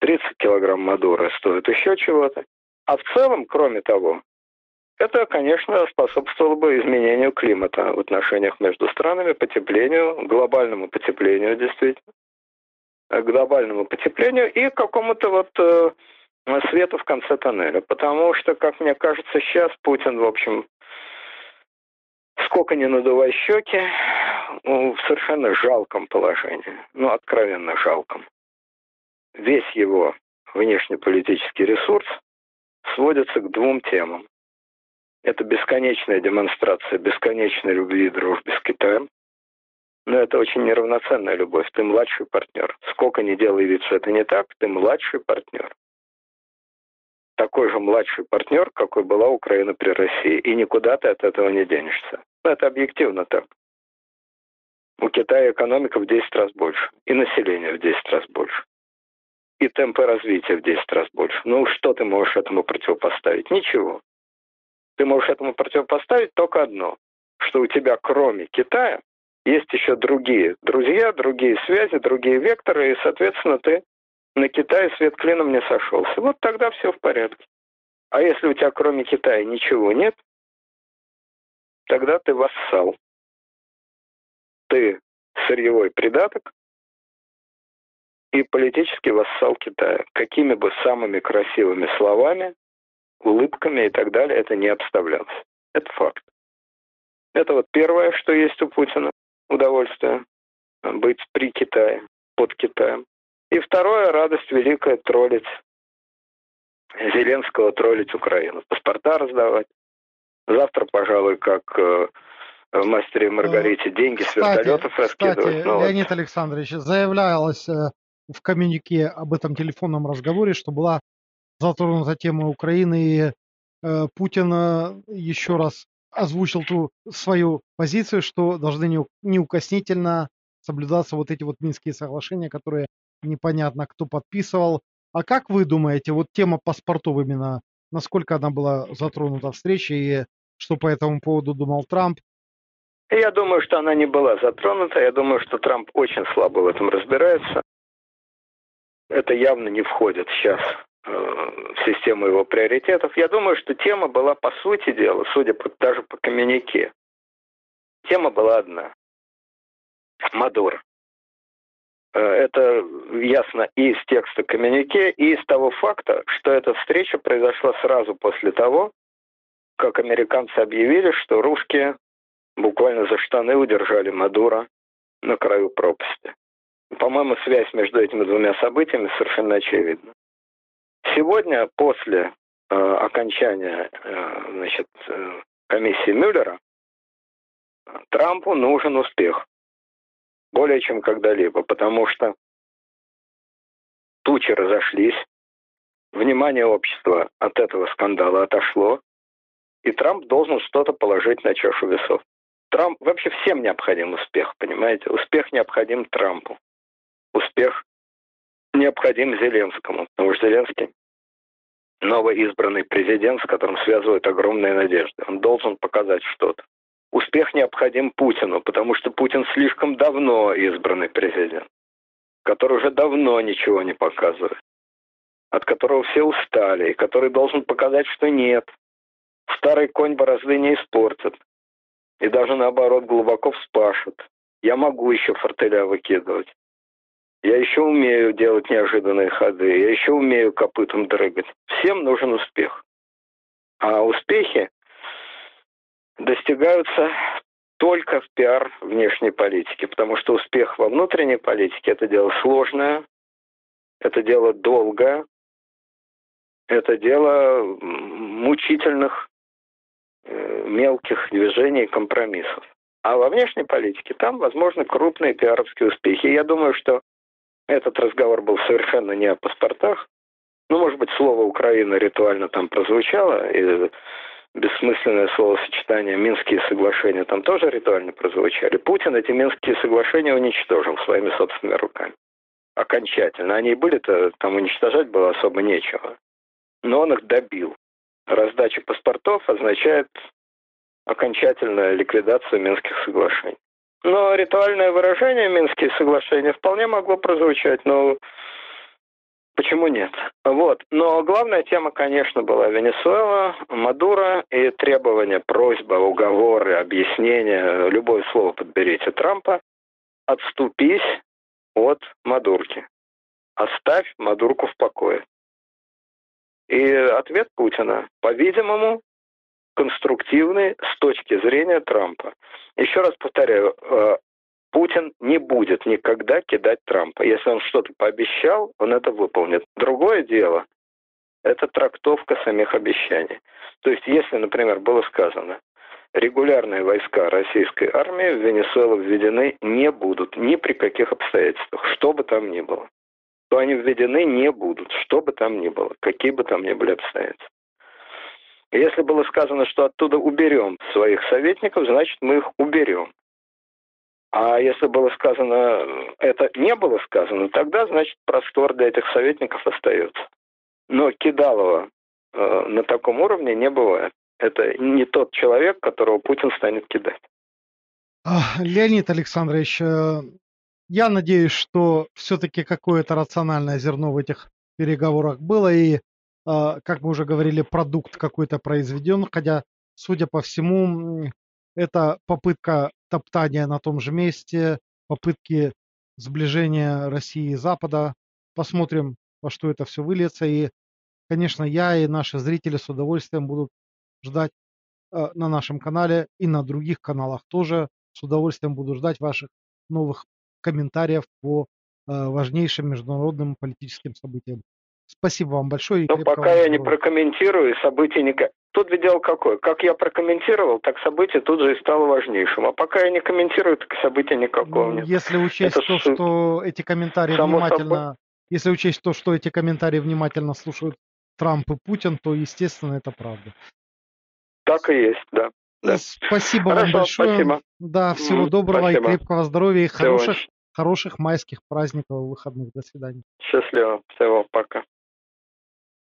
30 килограмм Мадуры стоят еще чего-то. А в целом, кроме того, это, конечно, способствовало бы изменению климата в отношениях между странами, потеплению, глобальному потеплению, действительно, глобальному потеплению и какому-то вот э, свету в конце тоннеля. Потому что, как мне кажется, сейчас Путин, в общем, сколько не надувай щеки, ну, в совершенно жалком положении, ну, откровенно жалком. Весь его внешнеполитический ресурс сводится к двум темам. Это бесконечная демонстрация бесконечной любви и дружбы с Китаем. Но это очень неравноценная любовь. Ты младший партнер. Сколько не делай вид, что это не так, ты младший партнер. такой же младший партнер, какой была Украина при России. И никуда ты от этого не денешься. Ну, это объективно так. У Китая экономика в 10 раз больше. И население в 10 раз больше. И темпы развития в 10 раз больше. Ну, что ты можешь этому противопоставить? Ничего. Ты можешь этому противопоставить только одно. Что у тебя, кроме Китая, есть еще другие друзья, другие связи, другие векторы, и, соответственно, ты на Китае свет клином не сошелся. Вот тогда все в порядке. А если у тебя кроме Китая ничего нет, тогда ты вассал. Ты сырьевой придаток и политический вассал Китая. Какими бы самыми красивыми словами, улыбками и так далее это не обставлялось. Это факт. Это вот первое, что есть у Путина удовольствие быть при Китае, под Китаем. И второе, радость великая троллить Зеленского, троллить Украину. Паспорта раздавать. Завтра, пожалуй, как э, в «Мастере и Маргарите» деньги кстати, с вертолетов раскидывать. Кстати, ну, Леонид. Александрович, заявлялось э, в коммюнике об этом телефонном разговоре, что была затронута тема Украины, и э, Путин э, еще раз озвучил ту свою позицию, что должны неукоснительно соблюдаться вот эти вот Минские соглашения, которые непонятно кто подписывал. А как вы думаете, вот тема паспортов именно, насколько она была затронута встрече и что по этому поводу думал Трамп? Я думаю, что она не была затронута. Я думаю, что Трамп очень слабо в этом разбирается. Это явно не входит сейчас в систему его приоритетов. Я думаю, что тема была, по сути дела, судя по, даже по коммюнике, тема была одна. Мадур. Э, это ясно и из текста коммюнике, и из того факта, что эта встреча произошла сразу после того, как американцы объявили, что русские буквально за штаны удержали Мадура на краю пропасти. По-моему, связь между этими двумя событиями совершенно очевидна. Сегодня, после э, окончания э, значит, э, комиссии Мюллера, Трампу нужен успех более чем когда-либо, потому что тучи разошлись, внимание общества от этого скандала отошло, и Трамп должен что-то положить на чашу весов. Трамп вообще всем необходим успех, понимаете? Успех необходим Трампу. Успех необходим Зеленскому, потому что Зеленский новоизбранный президент, с которым связывают огромные надежды. Он должен показать что-то. Успех необходим Путину, потому что Путин слишком давно избранный президент, который уже давно ничего не показывает, от которого все устали, и который должен показать, что нет. Старый конь борозды не испортит, и даже наоборот глубоко вспашет. Я могу еще фортеля выкидывать. Я еще умею делать неожиданные ходы, я еще умею копытом дрыгать. Всем нужен успех. А успехи достигаются только в пиар внешней политики, потому что успех во внутренней политике – это дело сложное, это дело долгое, это дело мучительных э, мелких движений и компромиссов. А во внешней политике там возможны крупные пиаровские успехи. Я думаю, что этот разговор был совершенно не о паспортах. Ну, может быть, слово «Украина» ритуально там прозвучало, и бессмысленное словосочетание «Минские соглашения» там тоже ритуально прозвучали. Путин эти Минские соглашения уничтожил своими собственными руками. Окончательно. Они были-то, там уничтожать было особо нечего. Но он их добил. Раздача паспортов означает окончательная ликвидация Минских соглашений. Но ритуальное выражение «Минские соглашения» вполне могло прозвучать, но Почему нет? Вот. Но главная тема, конечно, была Венесуэла, Мадуро и требования, просьба, уговоры, объяснения, любое слово подберите Трампа, отступись от Мадурки. Оставь Мадурку в покое. И ответ Путина, по-видимому, конструктивный с точки зрения Трампа. Еще раз повторяю, э, Путин не будет никогда кидать Трампа. Если он что-то пообещал, он это выполнит. Другое дело – это трактовка самих обещаний. То есть, если, например, было сказано, регулярные войска российской армии в Венесуэлу введены не будут ни при каких обстоятельствах, что бы там ни было. то они введены не будут, что бы там ни было, какие бы там ни были обстоятельства. Если было сказано, что оттуда уберем своих советников, значит мы их уберем. А если было сказано, это не было сказано, тогда, значит, простор для этих советников остается. Но Кидалова э, на таком уровне не бывает. Это не тот человек, которого Путин станет кидать. Леонид Александрович, э, я надеюсь, что все-таки какое-то рациональное зерно в этих переговорах было, и, а, как мы уже говорили, продукт какой-то произведен, хотя, судя по всему, это попытка топтания на том же месте, попытки сближения России и Запада. Посмотрим, во что это все выльется. И, конечно, я и наши зрители с удовольствием будут ждать э, на нашем канале и на других каналах тоже. С удовольствием буду ждать ваших новых комментариев по э, важнейшим международным политическим событиям. Спасибо вам большое. Ну, пока я не прокомментирую, события не... Тут ведь дело какое. Как я прокомментировал, так событие тут же и стало важнейшим. А пока я не комментирую, так события никакого ну, нет. Если учесть Это то, что эти комментарии внимательно... Собой. Если учесть то, что эти комментарии внимательно слушают Трамп и Путин, то, естественно, это правда. Так и есть, да. да. Спасибо Хорошо, вам большое. Спасибо. Да, всего доброго спасибо. и крепкого здоровья и хороших, хороших майских праздников и выходных. До свидания. Счастливо. Всего. Пока.